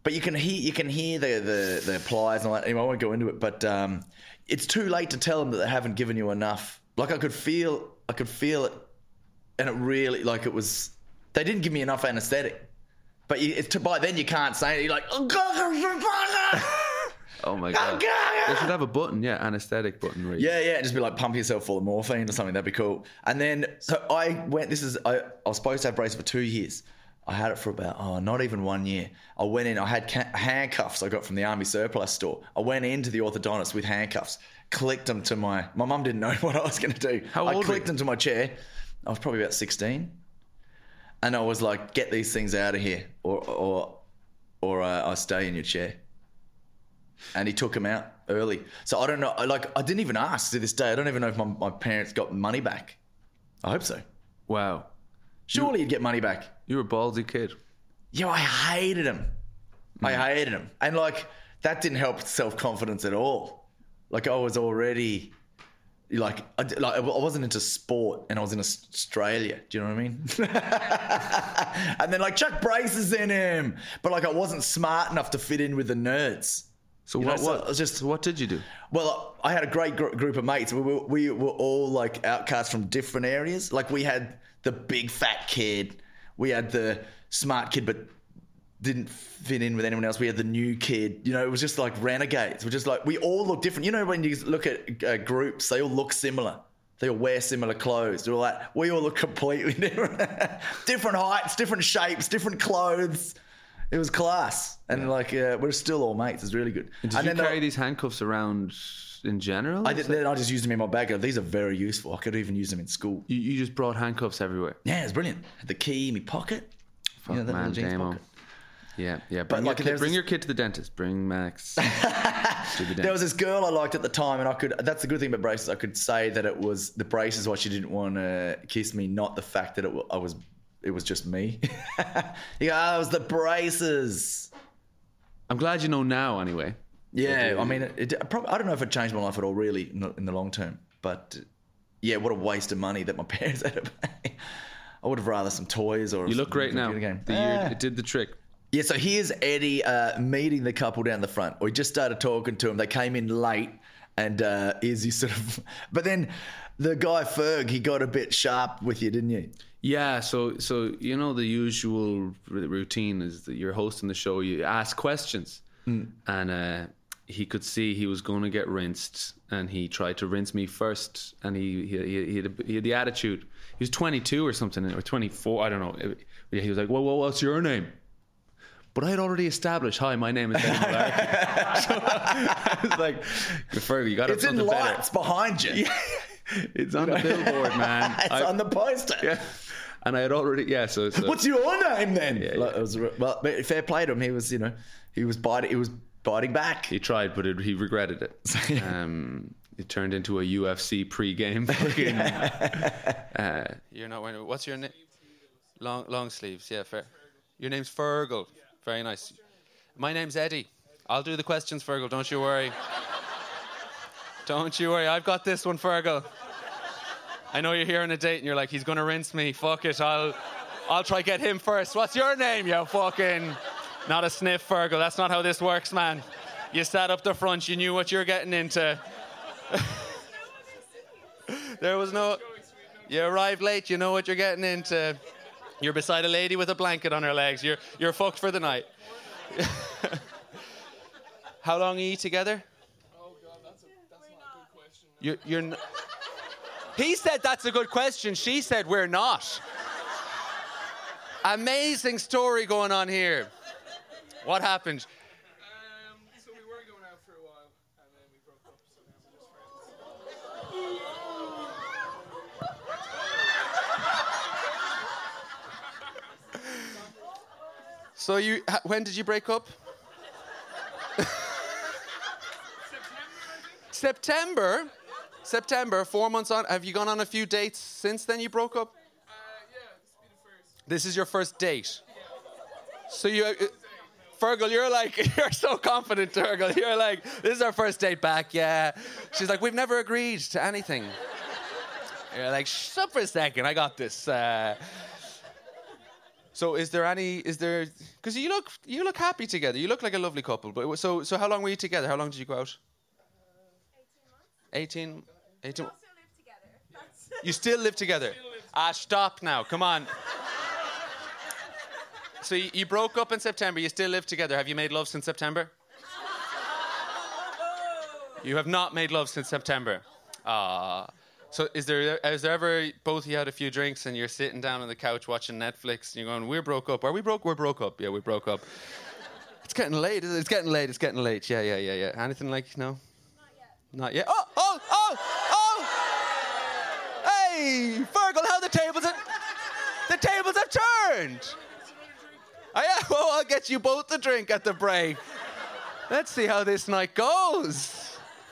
[SPEAKER 1] but you can hear you can hear the the, the pliers and all that. Anyway, I won't go into it, but um, it's too late to tell them that they haven't given you enough. Like I could feel, I could feel it, and it really like it was. They didn't give me enough anesthetic, but you, to, by then you can't say it. You're like, oh god.
[SPEAKER 2] Oh my oh, god. They should have a button. Yeah, anesthetic button. You-
[SPEAKER 1] Yeah, yeah, just be like pump yourself full of morphine or something. That'd be cool. And then so I went. This is I, I was supposed to have braces for two years. I had it for about oh, not even one year. I went in. I had ca- handcuffs I got from the army surplus store. I went into the orthodontist with handcuffs, clicked them to my. My mum didn't know what I was going to do.
[SPEAKER 2] How
[SPEAKER 1] I
[SPEAKER 2] old were
[SPEAKER 1] clicked them to my chair. I was probably about sixteen, and I was like, "Get these things out of here, or or or uh, I stay in your chair." And he took them out early. So I don't know. I- Like I didn't even ask to this day. I don't even know if my, my parents got money back. I hope so.
[SPEAKER 2] Wow.
[SPEAKER 1] Surely you'd get money back.
[SPEAKER 2] You were a ballsy kid.
[SPEAKER 1] Yeah, I hated him. I hated him. And like that didn't help self confidence at all. Like I was already like I, like I wasn't into sport and I was in Australia. Do you know what I mean? and then like Chuck braces in him, but like I wasn't smart enough to fit in with the nerds.
[SPEAKER 2] So
[SPEAKER 1] You know,
[SPEAKER 2] what?
[SPEAKER 1] so
[SPEAKER 2] what?
[SPEAKER 1] just-
[SPEAKER 2] so what did you do?
[SPEAKER 1] Well, I had a great gr- group of mates. We were, we were all like outcasts from different areas. Like we had the big fat kid, we had the smart kid, but didn't fit in with anyone else. We had the new kid. You know, it was just like renegades. We're just like we all look different. You know, when you look at uh, groups, they all look similar. They all wear similar clothes. They're all like we all look completely different, different heights, different shapes, different clothes. It was class, and like uh, we're still all mates. It's really good.
[SPEAKER 2] Did
[SPEAKER 1] and
[SPEAKER 2] you
[SPEAKER 1] then
[SPEAKER 2] carry
[SPEAKER 1] the-
[SPEAKER 2] these handcuffs around in general?
[SPEAKER 1] I did. Then I just used them in my bag. These are very useful. I could even use them in school.
[SPEAKER 2] You, you just brought handcuffs everywhere.
[SPEAKER 1] Yeah, it's brilliant. Had the key in my pocket.
[SPEAKER 2] Fuck
[SPEAKER 1] You know, that
[SPEAKER 2] man,
[SPEAKER 1] little jeans
[SPEAKER 2] damo.
[SPEAKER 1] pocket.
[SPEAKER 2] Yeah, yeah. Bring,
[SPEAKER 1] like,
[SPEAKER 2] your, kid, bring
[SPEAKER 1] this-
[SPEAKER 2] your kid to the dentist. Bring Max to the dentist.
[SPEAKER 1] There was this girl I liked at the time, and I could. That's the good thing about braces. I could say that it was the braces why she didn't want to kiss me, not the fact that it, I was. It was just me. you go, oh, it was the braces.
[SPEAKER 2] I'm glad you know now. Anyway,
[SPEAKER 1] Yeah, I mean, it, it, probably, I don't know if it changed my life at all, really, in the, in the long term. But yeah, what a waste of money that my parents had to pay. I would have rather some toys or
[SPEAKER 2] you look great now.
[SPEAKER 1] game.
[SPEAKER 2] The year
[SPEAKER 1] Ah.
[SPEAKER 2] it did the trick.
[SPEAKER 1] Yeah, so here's Eddie uh, meeting the couple down the front. We just started talking to him. They came in late, and uh, Izzy sort of. But then the guy Ferg, he got a bit sharp with you, didn't you?
[SPEAKER 2] Yeah, so so you know the usual routine is that you're hosting the show, you ask questions, and uh, he could see he was going to get rinsed, and he tried to rinse me first, and he he, he, had, a, he had the attitude. He was 22 or something, or 24, I don't know. He was like, "Well, well what's your name?" But I had already established, "Hi, my name is Ben Malarkey." so I was like, "Fergie, you got to
[SPEAKER 1] It's in
[SPEAKER 2] something better."
[SPEAKER 1] behind you.
[SPEAKER 2] It's on the billboard, man.
[SPEAKER 1] it's
[SPEAKER 2] I-
[SPEAKER 1] on the poster.
[SPEAKER 2] yeah. And I had already, yeah. So, so
[SPEAKER 1] What's your name then?
[SPEAKER 2] Yeah,
[SPEAKER 1] Like,
[SPEAKER 2] yeah.
[SPEAKER 1] it was, well, fair play to him. He was, you know, he was biting. He was biting back.
[SPEAKER 2] He tried, but it, he regretted it. Um, it turned into a UFC pre-game. fucking- uh, you're not wearing. What's your name? Long long sleeves. Yeah, fair. Your name's Fergal. Very nice. My name's Eddie. I'll do the questions, Fergal. Don't you worry. Don't you worry. I've got this one, Fergal. I know you're here on a date and you're like, he's gonna rinse me. Fuck it. I'll, I'll try get him first. What's your name, you fucking? Not a sniff, Fergal. That's not how this works, man. You sat up the front. You knew what you're getting into. there was no. You arrived late. You know what you're getting into. You're beside a lady with a blanket on her legs. You're you're fucked for the night. How long are you together? Oh god, that's a that's not a good question. You're, you're n- he said that's a good question. She said we're not. Amazing story going on here. What happened?
[SPEAKER 9] Um, so we were going out for a while, and then we broke up. So now we're just friends.
[SPEAKER 2] So you, when did you break up? September. September. September. Four months on. Have you gone on a few dates since then? You broke up.
[SPEAKER 9] Uh, yeah, this will be the first.
[SPEAKER 2] This is your first date. So you, uh, Fergal, you're like, you're so confident, Fergal. You're like, this is our first date back. Yeah. She's like, we've never agreed to anything. You're like, shut up for a second. I got this. Uh, so is there any? Is there? Because you look, you look happy together. You look like a lovely couple. But so, so how long were you together? How long did you go out? 18 months. 18 18 You still live together? Ah, stop now. Come on. So you, you broke up in September. You still live together. Have you made love since September? You have not made love since September. Ah. So is there is there ever both you had a few drinks and you're sitting down on the couch watching Netflix and you're going, "We're broke up. Are we broke? We're broke up. Yeah, we broke up." it's getting late. It's getting late. It's getting late. Yeah, yeah, yeah, yeah. Anything like no? Not yet. Oh, oh, oh, oh! Hey, Fergal, how the tables have the tables have turned. Oh yeah. Well, I'll get you both a drink at the break. Let's see how this night goes.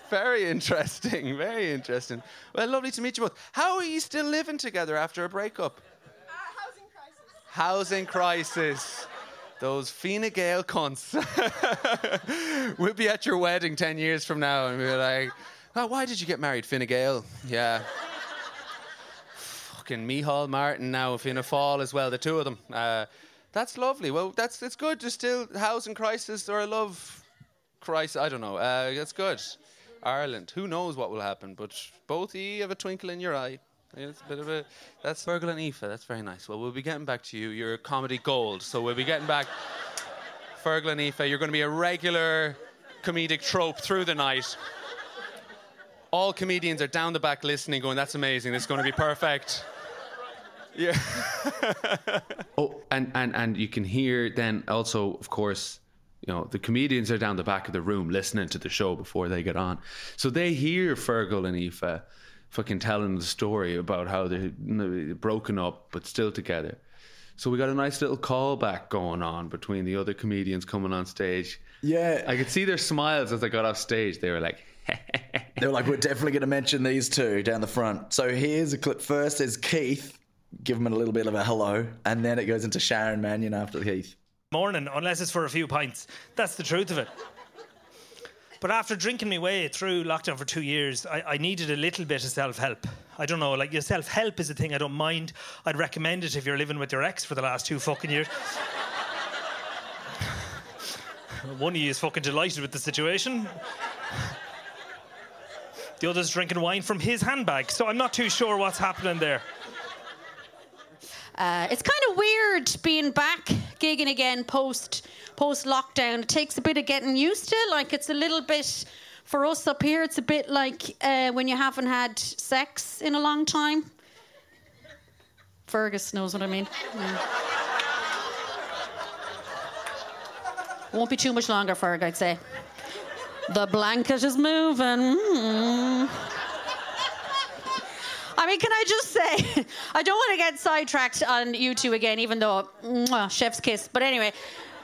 [SPEAKER 2] Very interesting. Very interesting. Well, lovely to meet you both. How are you still living together after a breakup?
[SPEAKER 9] housing crisis.
[SPEAKER 2] Housing crisis. Those Fine Gael cunts. we'll be at your wedding 10 years from now and we'll be like, oh, why did you get married, Fine Gael? Yeah. Fucking Micheál Martin now, Fianna Fáil as well, the two of them. Uh, that's lovely. Well, that's it's good. There's still housing crisis or a love crisis. I don't know. Uh, that's good. Ireland. Who knows what will happen? But both of you have a twinkle in your eye. It's a bit of a. That's Fergal and Aoife. That's very nice. Well, we'll be getting back to you. You're comedy gold, so we'll be getting back. Fergal and Aoife, you're going to be a regular comedic trope through the night. All comedians are down the back listening, going, "That's amazing. This is going to be perfect." Yeah. oh, and, and and you can hear then also, of course, you know, the comedians are down the back of the room listening to the show before they get on. So they hear Fergal and Aoife fucking telling the story about how they're broken up but still together. So we got a nice little callback going on between the other comedians coming on stage.
[SPEAKER 1] Yeah.
[SPEAKER 2] I could see their smiles as they got off stage. They were like,
[SPEAKER 1] They were like, we're definitely going to mention these two down the front. So here's a clip. First is Keith. Give him a little bit of a hello. And then it goes into Sharon Mannion after Keith.
[SPEAKER 3] Morning unless it's for a few pints. That's the truth of it. But after drinking my way through lockdown for two years, I, I needed a little bit of self help. I don't know, like your self help is a thing I don't mind. I'd recommend it if you're living with your ex for the last two fucking years. One of you is fucking delighted with the situation. The other's drinking wine from his handbag, so I'm not too sure what's happening there.
[SPEAKER 4] Uh, it's kind of weird being back gigging again post post lockdown. It takes a bit of getting used to. Like it's a little bit for us up here. It's a bit like uh, when you haven't had sex in a long time. Fergus knows what I mean. Won't be too much longer, Ferg. I'd say. The blanket is moving. Mm. Mean, can I just say, I don't want to get sidetracked on you two again, even though mwah, chef's kiss. But anyway,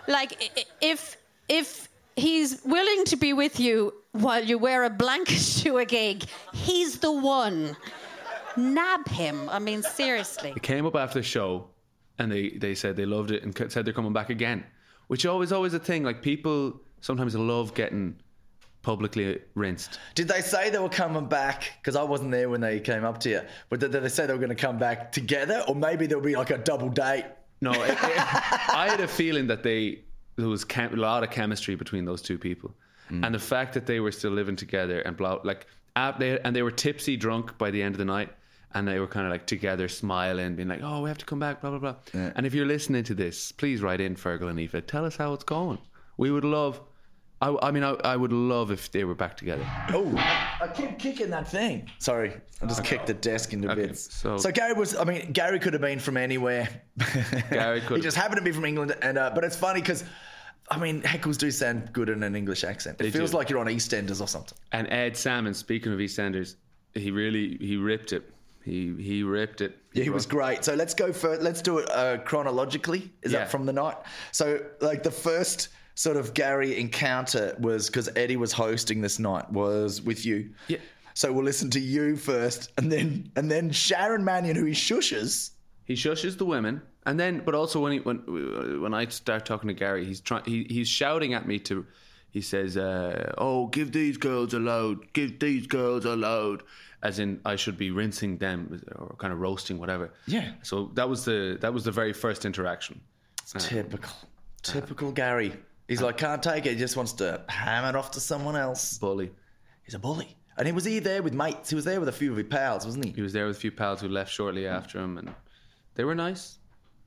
[SPEAKER 4] like if if he's willing to be with you while you wear a blanket to a gig, he's the one. Nab him. I mean, seriously.
[SPEAKER 2] They came up after the show and they, they said they loved it and said they're coming back again, which always always a thing. Like people sometimes love getting publicly rinsed.
[SPEAKER 1] Did they say they were coming back? Because I wasn't there when they came up to you. But did they say they were going to come back together? Or maybe there'll be like a double date?
[SPEAKER 2] No, it, it- I had a feeling that they there was chem- a lot of chemistry between those two people, mm. and the fact that they were still living together and blah like ab- they, and they were tipsy drunk by the end of the night. And they were kind of like together, smiling, being like, "Oh, we have to come back." Blah blah blah. And if you're listening to this, please write in, Fergal and Aoife. Tell us how it's going. We would love. I, I mean, I, I would love if they were back together.
[SPEAKER 1] Oh, I keep kicking that thing. Sorry, I just kicked the desk into
[SPEAKER 2] Okay,
[SPEAKER 1] bits.
[SPEAKER 2] so-
[SPEAKER 1] So, Gary was, I mean, Gary could have been from anywhere.
[SPEAKER 2] Gary could
[SPEAKER 1] he
[SPEAKER 2] have.
[SPEAKER 1] just happened to be from England, and uh, but it's funny because, I mean, heckles do sound good in an English accent. It feels
[SPEAKER 2] do.
[SPEAKER 1] like you're on EastEnders or something.
[SPEAKER 2] And Ed Sammon, speaking of EastEnders, he really he ripped it. He he ripped it.
[SPEAKER 1] Yeah, he was great. So let's go for let's do it uh, chronologically. Is
[SPEAKER 2] Yeah.
[SPEAKER 1] that from the night? So like the first sort of Gary encounter was because Eddie was hosting this night was with you.
[SPEAKER 2] Yeah.
[SPEAKER 1] So we'll listen to you first, and then and then Sharon Mannion, who he shushes.
[SPEAKER 2] He shushes the women, and then, but also when he when when I start talking to Gary, he's trying. He, he's shouting at me to. He says, uh, "Oh, give these girls a load. Give these girls a load." As in, I should be rinsing them or kind of roasting, whatever.
[SPEAKER 1] Yeah.
[SPEAKER 2] So that was the that was the very first interaction.
[SPEAKER 1] Typical, typical Gary. He's like can't take it. He just wants to ham it off to someone else.
[SPEAKER 2] Bully.
[SPEAKER 1] He's a bully. And he was he there with mates? He was there with a few of his pals, wasn't he?
[SPEAKER 2] He was there with a few pals who left shortly after him, and they were nice.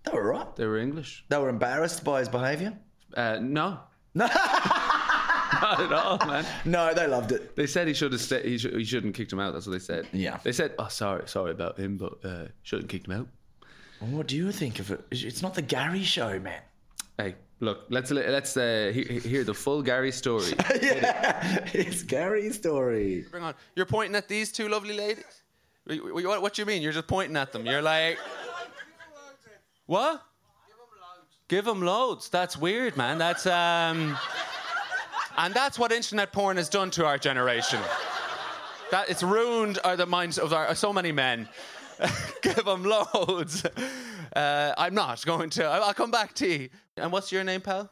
[SPEAKER 1] They were right.
[SPEAKER 2] They were English.
[SPEAKER 1] They were embarrassed by his behaviour.
[SPEAKER 2] Uh, no, Not at all, man.
[SPEAKER 1] No, they loved it.
[SPEAKER 2] They said he should have. Sta- he, should, he shouldn't kicked him out. That's what they said.
[SPEAKER 1] Yeah.
[SPEAKER 2] They said, "Oh, sorry, sorry about him, but uh, shouldn't kicked him out."
[SPEAKER 1] Well, what do you think of it? It's not the Gary show, man.
[SPEAKER 2] Hey, look, let's let's uh, hear, hear the full Gary story.
[SPEAKER 1] yeah, it's Gary's story.
[SPEAKER 7] Bring on. You're pointing at these two lovely ladies. Wait, wait, What, what do you mean? You're just pointing at them. You're like, what? Give them loads. That's weird, man. That's um, and that's what internet porn has done to our generation. That it's ruined uh, the minds of our, so many men. Give them loads. Uh, I'm not going to. I'll come back to you. And what's your name, pal?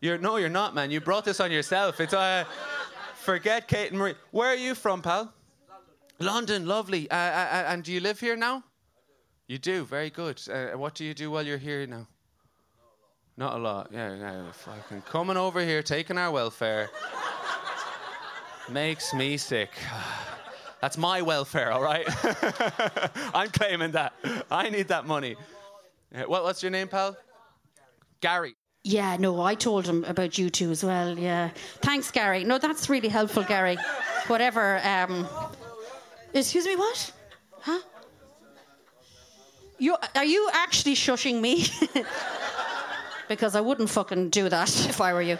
[SPEAKER 7] You're no, you're not, man. You brought this on yourself. It's uh, forget Kate and Marie. Where are you from, pal? London, lovely. Uh, uh, and do you live here now? You do. Very good. Uh, what do you do while you're here now? Not a lot. Yeah, yeah. Fucking coming over here, taking our welfare, makes me sick. That's my welfare, all right. I'm claiming that. I need that money. What, what's your name, pal? Gary.
[SPEAKER 4] Yeah, no, I told him about you two as well. Yeah. Thanks, Gary. No, that's really helpful, Gary. Whatever. Um, excuse me, what? Huh? You, are you actually shushing me? because I wouldn't fucking do that if I were you.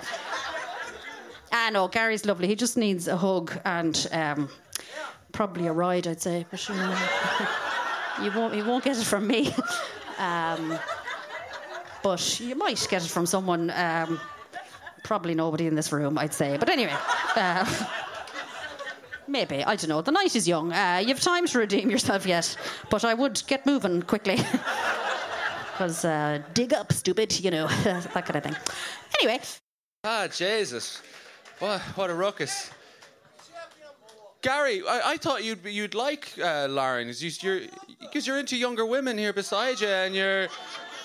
[SPEAKER 4] Ah, no, Gary's lovely. He just needs a hug and um, probably a ride, I'd say. You won't, you won't get it from me. Um, but you might get it from someone. Um, probably nobody in this room, I'd say. But anyway, uh, maybe I don't know. The night is young. Uh, you have time to redeem yourself yet, but I would get moving quickly. Because uh, dig up, stupid, you know, that kind of thing. Anyway,
[SPEAKER 7] Ah, Jesus. What, what a ruckus. Gary, I, I thought you'd you'd like uh, Lauren because you're because you're into younger women here beside you, and you're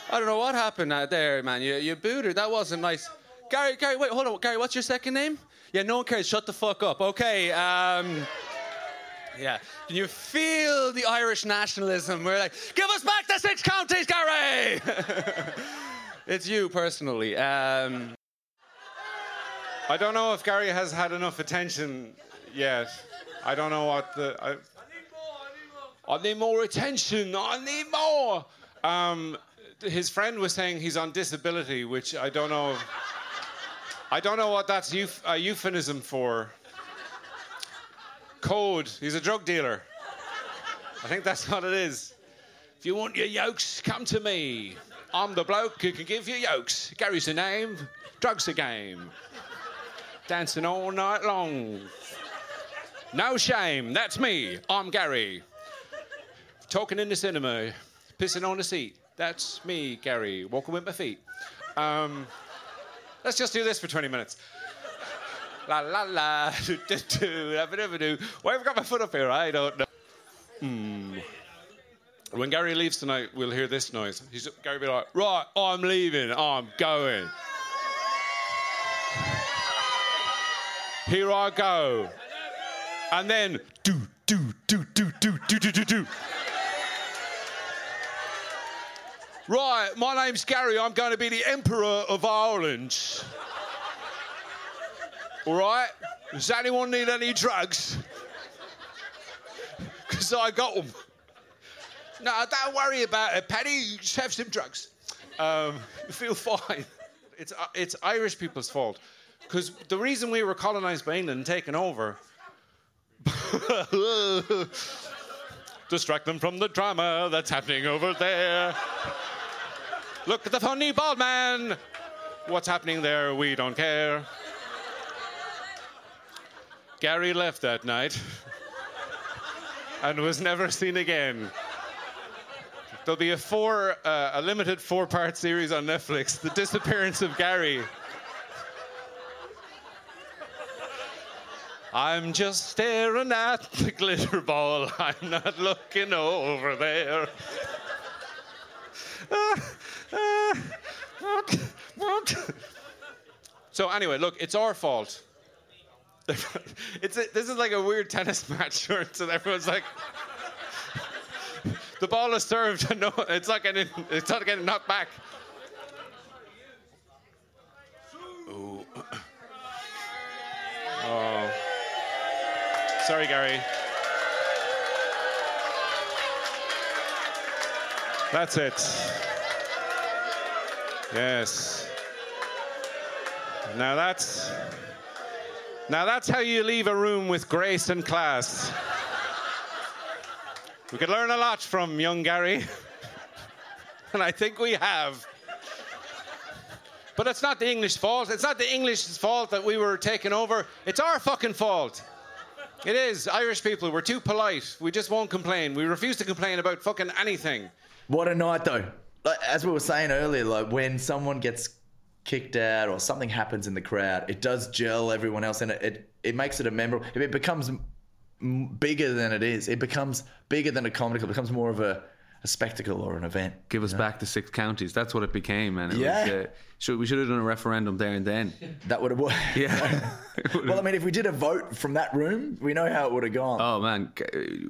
[SPEAKER 7] I don't know what happened out there, man. You you booed her. That wasn't nice. Gary, Gary, wait, hold on, Gary. What's your second name? Yeah, no one cares. Shut the fuck up. Okay. Um, yeah. Can you feel the Irish nationalism? We're like, give us back the six counties, Gary. it's you personally. Um, I don't know if Gary has had enough attention yet. I don't know what the. I, I need more attention. I need more. Um, his friend was saying he's on disability, which I don't know. I don't know what that's euf- a euphemism for. Code. He's a drug dealer. I think that's what it is. If you want your yokes, come to me. I'm the bloke who can give you yokes. Gary's the name, drugs the game. Dancing all night long. No shame, that's me. I'm Gary. Talking in the cinema, pissing on the seat. That's me, Gary, walking with my feet. Um, let's just do this for 20 minutes. La la la, do do do, do. Why have I got my foot up here? I don't know. Hmm. When Gary leaves tonight, we'll hear this noise. He's Gary be like, right, I'm leaving, I'm going. Here I go. And then do do do do do do do do do. Right, my name's Gary. I'm going to be the Emperor of Ireland. All right? Does anyone need any drugs? Because I got them. No, don't worry about it, Paddy. Just have some drugs. Um, feel fine. It's, uh, it's Irish people's fault. Because the reason we were colonized by England and taken over. Distract them from the drama that's happening over there. Look at the funny bald man. What's happening there? We don't care. Gary left that night and was never seen again. There'll be a four, uh, a limited four-part series on Netflix: The Disappearance of Gary. I'm just staring at the glitter ball. I'm not looking over there. What? What? so anyway, look, it's our fault. it's a, this is like a weird tennis match, where everyone's like, the ball is served, and no, it's not getting, it's not getting knocked back.
[SPEAKER 10] Sorry, Gary. That's it. Yes. Now that's now that's how you leave a room with grace and class. We could learn a lot from young Gary. and I think we have. But it's not the English fault. It's not the English's fault that we were taken over. It's our fucking fault. It is. Irish people, we're too polite. We just won't complain. We refuse to complain about fucking anything.
[SPEAKER 1] What a night, though. Like, as we were saying earlier, like when someone gets kicked out or something happens in the crowd, it does gel everyone else, and it it, it makes it a memorable. It becomes bigger than it is. It becomes bigger than a comedy. It becomes more of a, a spectacle or an event.
[SPEAKER 2] Give us back the six counties. That's what it became, and it
[SPEAKER 1] Yeah.
[SPEAKER 2] was, uh, should, we should have done a referendum there and then.
[SPEAKER 1] That would have worked.
[SPEAKER 2] Yeah.
[SPEAKER 1] well, I mean, if we did a vote from that room, we know how it would have gone.
[SPEAKER 2] Oh man,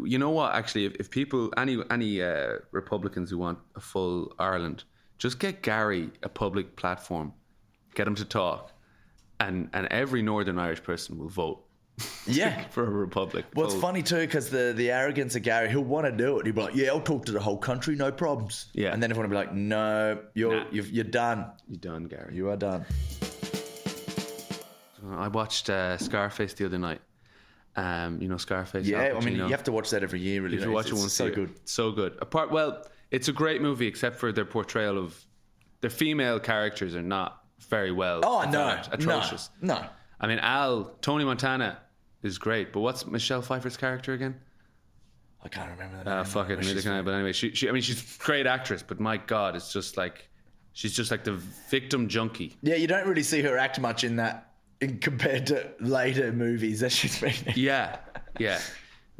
[SPEAKER 2] you know what? Actually, if, if people, any any uh, Republicans who want a full Ireland, just get Gary a public platform, get him to talk, and and every Northern Irish person will vote
[SPEAKER 1] yeah.
[SPEAKER 2] for a republic.
[SPEAKER 1] Well, it's
[SPEAKER 2] Full-
[SPEAKER 1] funny too because the, the arrogance of Gary, he'll want to do it. He'll be like, "Yeah, I'll talk to the whole country, no problems."
[SPEAKER 2] Yeah.
[SPEAKER 1] and then everyone will be like, "No, you're
[SPEAKER 2] Nah.
[SPEAKER 1] you've, you're done.
[SPEAKER 2] You're done, Gary?
[SPEAKER 1] You are done."
[SPEAKER 2] I watched uh, Scarface the other night. Um, you know Scarface.
[SPEAKER 1] Yeah, I mean, you have to watch that every year. Really,
[SPEAKER 2] If you watch
[SPEAKER 1] It's-
[SPEAKER 2] it once,
[SPEAKER 1] so
[SPEAKER 2] year.
[SPEAKER 1] good.
[SPEAKER 2] so good. Apart, well, it's a great movie except for their portrayal of their female characters are not very well.
[SPEAKER 1] Oh no,
[SPEAKER 2] atrocious.
[SPEAKER 1] No, no.
[SPEAKER 2] I mean, Al Tony Montana is great, but what's Michelle Pfeiffer's character again?
[SPEAKER 1] I can't remember the
[SPEAKER 2] Uh, fuck it,
[SPEAKER 1] But
[SPEAKER 2] neither can I. But anyway, she, she, I mean, she's a great actress, but my god, it's just like she's just like the victim junkie.
[SPEAKER 1] Yeah, you don't really see her act much in that in, compared to later movies that she's been in.
[SPEAKER 2] Yeah, yeah,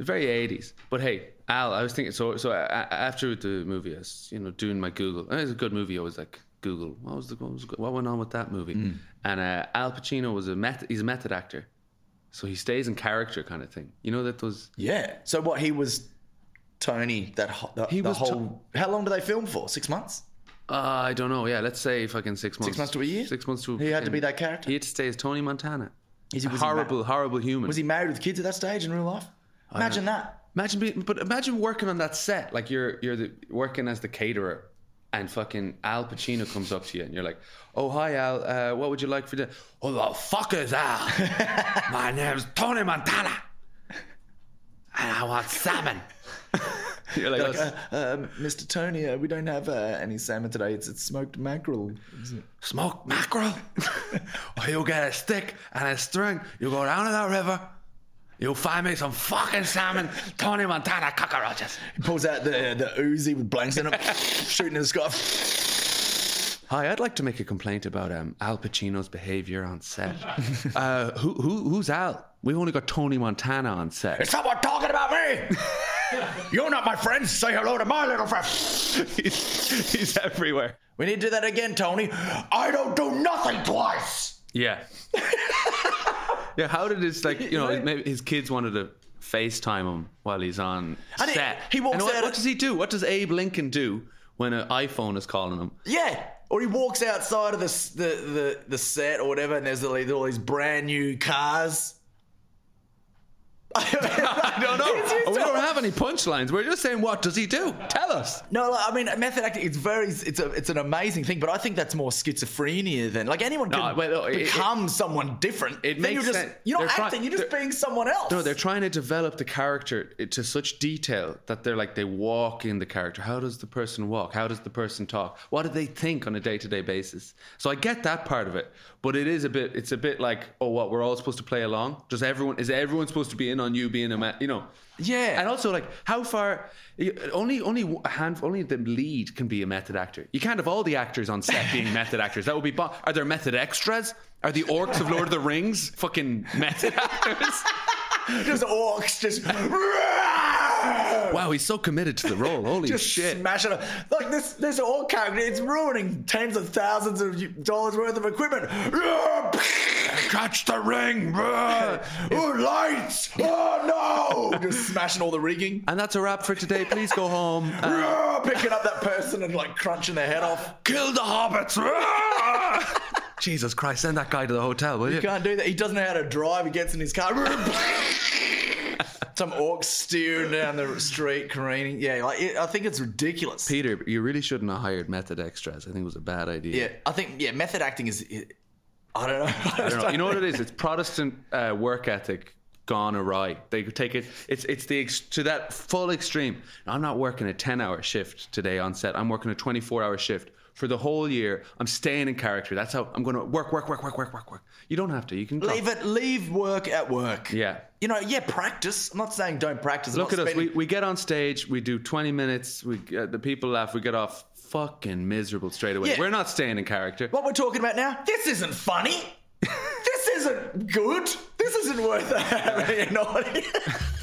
[SPEAKER 2] very eighties. But hey, Al, I was thinking. So, so after the movie, I was you know doing my Google. and It's a good movie. I was like Google. What was the what, was, what went on with that movie?
[SPEAKER 1] Mm.
[SPEAKER 2] And uh, Al Pacino was a method. He's a method actor, so he stays in character, kind of thing. You know that those.
[SPEAKER 1] Yeah. So what? He was Tony. That ho- the,
[SPEAKER 2] He
[SPEAKER 1] the
[SPEAKER 2] was
[SPEAKER 1] whole. how long do they film for? Six months.
[SPEAKER 2] Uh, I don't know. Yeah, let's say fucking six months.
[SPEAKER 1] Six months to a year?
[SPEAKER 2] Six months to. A
[SPEAKER 1] He had to be that character?
[SPEAKER 2] He had to stay as Tony Montana.
[SPEAKER 1] Is he-
[SPEAKER 2] A
[SPEAKER 1] was he ma-
[SPEAKER 2] horrible, horrible human.
[SPEAKER 1] Was he married with kids at that stage in real life? Imagine that.
[SPEAKER 2] Imagine being, but imagine working on that set. Like you're you're the, working as the caterer, and fucking Al Pacino comes up to you, and you're like, "Oh hi Al, uh, what would you like for dinner?" Oh the fuck is Al? My name's Tony Montana, and I want salmon. you're like,
[SPEAKER 1] Like,
[SPEAKER 2] "Oh,
[SPEAKER 1] uh, um, Mr. Tony, uh, we don't have uh, any salmon today. It's, it's smoked mackerel.
[SPEAKER 2] smoked mackerel. or you get a stick and a string. You go down to that river. You'll find me some fucking salmon, Tony Montana cockroaches.
[SPEAKER 1] He pulls out the the Uzi with blanks in it, shooting in the sky.
[SPEAKER 2] Hi, I'd like to make a complaint about um, Al Pacino's behaviour on set. uh, who, who, who's Al? We've only got Tony Montana on set.
[SPEAKER 1] Is someone talking about me? You're not my friend. Say hello to my little friend.
[SPEAKER 2] he's, he's everywhere.
[SPEAKER 1] We need to do that again, Tony. I don't do nothing twice.
[SPEAKER 2] Yeah. Yeah, how did his, like, you know, maybe his kids wanted to FaceTime him while he's on
[SPEAKER 1] And he-
[SPEAKER 2] set.
[SPEAKER 1] he walks
[SPEAKER 2] And what,
[SPEAKER 1] out
[SPEAKER 2] what does he do? What does Abe Lincoln do when an iPhone is calling him?
[SPEAKER 1] Yeah. Or he walks outside of the the the, the set or whatever, and there's all these brand new cars.
[SPEAKER 2] I don't know. we don't have any punchlines. We're just saying, what does he do? Tell us.
[SPEAKER 1] No, like, I mean, method acting. It's very, it's a, it's an amazing thing. But I think that's more schizophrenia than like anyone can
[SPEAKER 2] No, wait, no, it-
[SPEAKER 1] become someone different.
[SPEAKER 2] it
[SPEAKER 1] Then
[SPEAKER 2] makes
[SPEAKER 1] you're just,
[SPEAKER 2] sense.
[SPEAKER 1] You're not
[SPEAKER 2] They're try-
[SPEAKER 1] acting. You're just being someone else.
[SPEAKER 2] No, they're trying to develop the character to such detail that they're like they walk in the character. How does the person walk? How does the person talk? What do they think on a day to day basis? So I get that part of it, but it is a bit. It's a bit like, oh, what we're all supposed to play along. Does everyone? Is everyone supposed to be in on you being a man? You know.
[SPEAKER 1] Yeah.
[SPEAKER 2] And also, like, how far? Only, only a hand, only the lead can be a method actor. You can't have all the actors on set being method actors. That would be. Are there method extras? Are the orcs of Lord of the Rings fucking method actors?
[SPEAKER 1] just orcs, just.
[SPEAKER 2] Wow, he's so committed to the role. Holy
[SPEAKER 1] just
[SPEAKER 2] shit.
[SPEAKER 1] smashing it. Like this, this orc character, it's ruining tens of thousands of dollars worth of equipment.
[SPEAKER 2] Catch the ring.
[SPEAKER 1] oh, lights! Oh no! Just smashing all the rigging.
[SPEAKER 2] And that's a wrap for today. Please go home. Uh,
[SPEAKER 1] Picking up that person and like crunching their head off.
[SPEAKER 2] kill the hobbits. Jesus Christ, send that guy to the hotel, will you?
[SPEAKER 1] You can't do that. He doesn't know how to drive. He gets in his car. Some orcs steering down the street, careening. Yeah, like it, I think it's ridiculous.
[SPEAKER 2] Peter, you really shouldn't have hired method extras. I think it was a bad idea.
[SPEAKER 1] Yeah, I think yeah, method acting is. It, I don't know.
[SPEAKER 2] I don't know. You know what it is? It's Protestant uh, work ethic gone awry. They take it. It's it's the ex- to that full extreme. I'm not working a 10 hour shift today on set. I'm working a 24 hour shift for the whole year. I'm staying in character. That's how I'm going to work, work, work, work, work, work, work. You don't have to. You can
[SPEAKER 1] Leave it. Leave work at work.
[SPEAKER 2] Yeah.
[SPEAKER 1] You know, yeah, practice. I'm not saying don't practice. I'm
[SPEAKER 2] Look at us. We, we get on stage. We do 20 minutes. We uh, the people laugh. We get off fucking miserable straight away.
[SPEAKER 1] Yeah.
[SPEAKER 2] We're not staying in character.
[SPEAKER 1] What we're talking about now, this isn't funny. this isn't good. This isn't worth having an audience.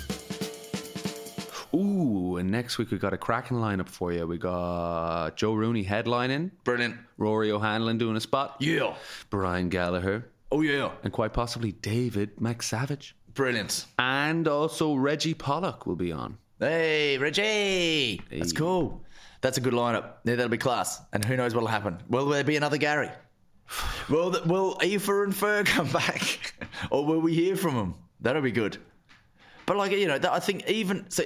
[SPEAKER 2] Ooh, and next week we got a cracking lineup for you. We got Joe Rooney headlining,
[SPEAKER 1] Brilliant.
[SPEAKER 2] Rory O'Hanlon doing a spot,
[SPEAKER 1] Yeah.
[SPEAKER 2] Brian Gallagher,
[SPEAKER 1] Oh, yeah.
[SPEAKER 2] and quite possibly David McSavage.
[SPEAKER 1] Brilliant.
[SPEAKER 2] And also Reggie Pollock will be on.
[SPEAKER 1] Hey, Reggie. That's cool. That's a good lineup. Yeah, that'll be class. And who knows what'll happen? Will there be another Gary? Will th- will Aoife and Fer come back, or will we hear from them? That'll be good. But like you know, that, I think even so,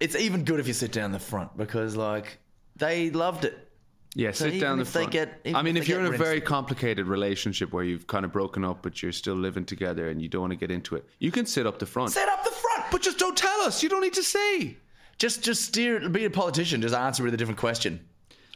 [SPEAKER 1] it's even good if you sit down the front because like they loved it.
[SPEAKER 2] Yeah,
[SPEAKER 1] So
[SPEAKER 2] sit down the front.
[SPEAKER 1] get-
[SPEAKER 2] I mean,
[SPEAKER 1] if
[SPEAKER 2] if you're in a very complicated relationship where you've kind of broken up, but you're still living together and you don't want to get into it, you can sit up the front.
[SPEAKER 1] Sit up the front,
[SPEAKER 2] But just don't tell us. You don't need to say.
[SPEAKER 1] Just just steer. Be a politician. Just answer with a different question.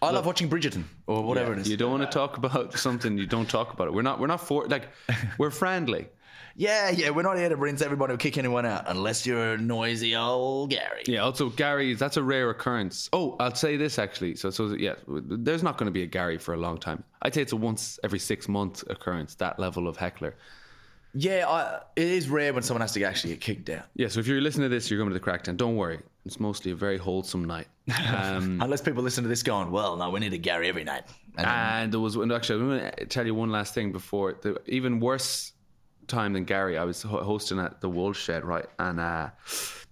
[SPEAKER 1] I love watching Bridgerton or whatever it is.
[SPEAKER 2] You don't want to talk about something. You don't talk about it. We're not. We're not for like. We're friendly.
[SPEAKER 1] Yeah, yeah, we're not here to rinse everybody or kick anyone out unless you're a noisy old Gary.
[SPEAKER 2] Yeah. Also, Gary, that's a rare occurrence. Oh, I'll say this actually. So, so yeah, there's not going to be a Gary for a long time. I'd say it's a once every six month occurrence. That level of heckler.
[SPEAKER 1] Yeah, I, it is rare when someone has to actually get kicked out.
[SPEAKER 2] Yeah. So if you're listening to this, you're going to the Crackden. Don't worry. It's mostly a very wholesome night. Um,
[SPEAKER 1] Unless people listen to this going, well, no, we need a Gary every night. And
[SPEAKER 2] And there was and actually, I'm going to tell you one last thing before the even worse time than Gary. I was hosting at the Wolf Shed, right? And uh,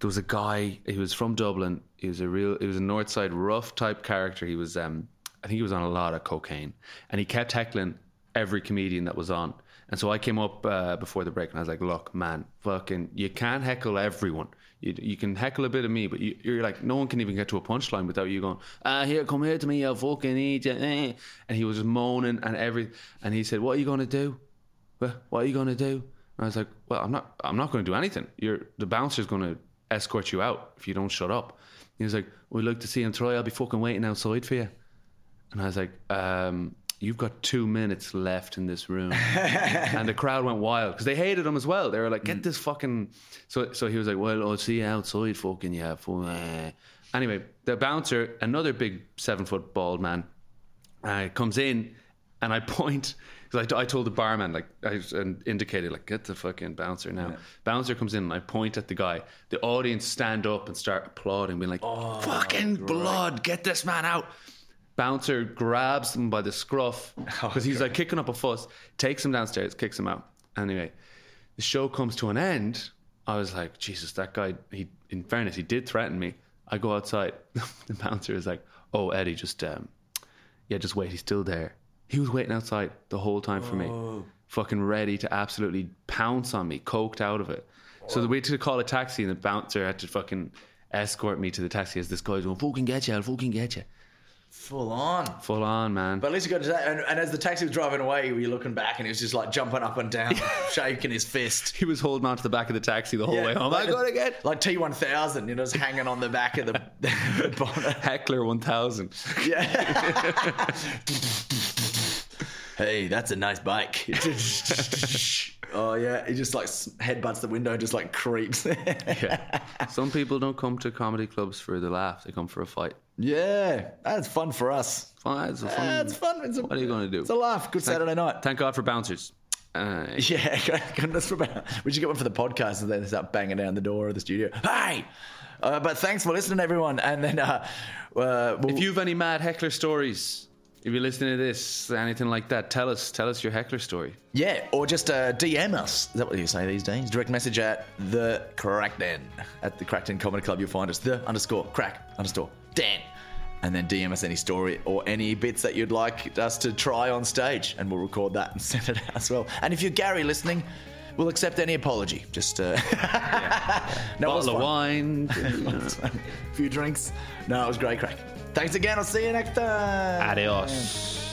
[SPEAKER 2] there was a guy. He was from Dublin. He was a real. He was a Northside rough type character. He was. Um, I think he was on a lot of cocaine, and he kept heckling every comedian that was on. And so I came up uh, before the break, and I was like, "Look, man, fucking, you can't heckle everyone." You, you can heckle a bit of me, but you, you're like, no one can even get to a punchline without you going, ah, here, come here to me, you fucking idiot. eh." And he was moaning and every, and he said, what are you going to do? What are you going to do? And I was like, well, I'm not, I'm not going to do anything. You're, the bouncer's going to escort you out if you don't shut up. He was like, we'd like to see him try. I'll be fucking waiting outside for you. And I was like, um, you've got two minutes left in this room. and the crowd went wild because they hated him as well. They were like, get this fucking. So, so he was like, well, I'll see you outside, fucking yeah. eh." Anyway, the bouncer, another big seven foot bald man, uh, comes in and I point. Cause I, I told the barman, like, I and indicated, like, get the fucking bouncer now. Bouncer comes in and I point at the guy. The audience stand up and start applauding, being like, oh, fucking blood, get this man out. Bouncer grabs him by the scruff because he's like kicking up a fuss, takes him downstairs, kicks him out. Anyway, the show comes to an end. I was like, Jesus, that guy, he, in fairness, he did threaten me. I go outside. the bouncer is like, Oh, Eddie, just, um, yeah, just wait. He's still there. He was waiting outside the whole time for me, fucking ready to absolutely pounce on me, coked out of it. So we had to call a taxi, and the bouncer had to fucking escort me to the taxi as this guy's going, fucking get you, I'll fucking get you.
[SPEAKER 1] Full on.
[SPEAKER 2] Full on, man.
[SPEAKER 1] But at least you got to that. And, and as the taxi was driving away, you were looking back and he was just like jumping up and down, shaking his fist.
[SPEAKER 2] he was holding on to the back of the taxi the whole way home.
[SPEAKER 1] like
[SPEAKER 2] I gotta get
[SPEAKER 1] Like T1000, you know, just hanging on the back of the, the bonnet.
[SPEAKER 2] Heckler 1000.
[SPEAKER 1] Yeah. hey, that's a nice bike. oh, yeah. He just like headbutts the window and just like creeps.
[SPEAKER 2] Yeah. Some people don't come to comedy clubs for the laugh, they come for a fight.
[SPEAKER 1] yeah. That's fun for us.
[SPEAKER 2] Fine, it's a fun.
[SPEAKER 1] it's fun. It's a,
[SPEAKER 2] What are you going to do?
[SPEAKER 1] It's a laugh. Good Saturday night.
[SPEAKER 2] Thank God for bouncers. Uh,
[SPEAKER 1] Yeah, goodness for we should get one for the podcast and then start banging down the door of the studio. Hey, uh, but thanks for listening, everyone. And then, uh, uh, we'll,
[SPEAKER 2] if you have any mad heckler stories, if you're listening to this, anything like that, tell us. Tell us your heckler story.
[SPEAKER 1] yeah, or just uh, DM us. Is that what you say these days? Direct message at the Crackden at the Crackden Comedy Club. You'll find us the underscore crack underscore den, and then DM us any story or any bits that you'd like us to try on stage, and we'll record that and send it out as well. And if you're Gary listening. We'll accept any apology. Just uh, no,
[SPEAKER 2] Bottle of wine.
[SPEAKER 1] A few drinks. No, it was great crack. Thanks again. I'll see you next time.
[SPEAKER 2] Adios.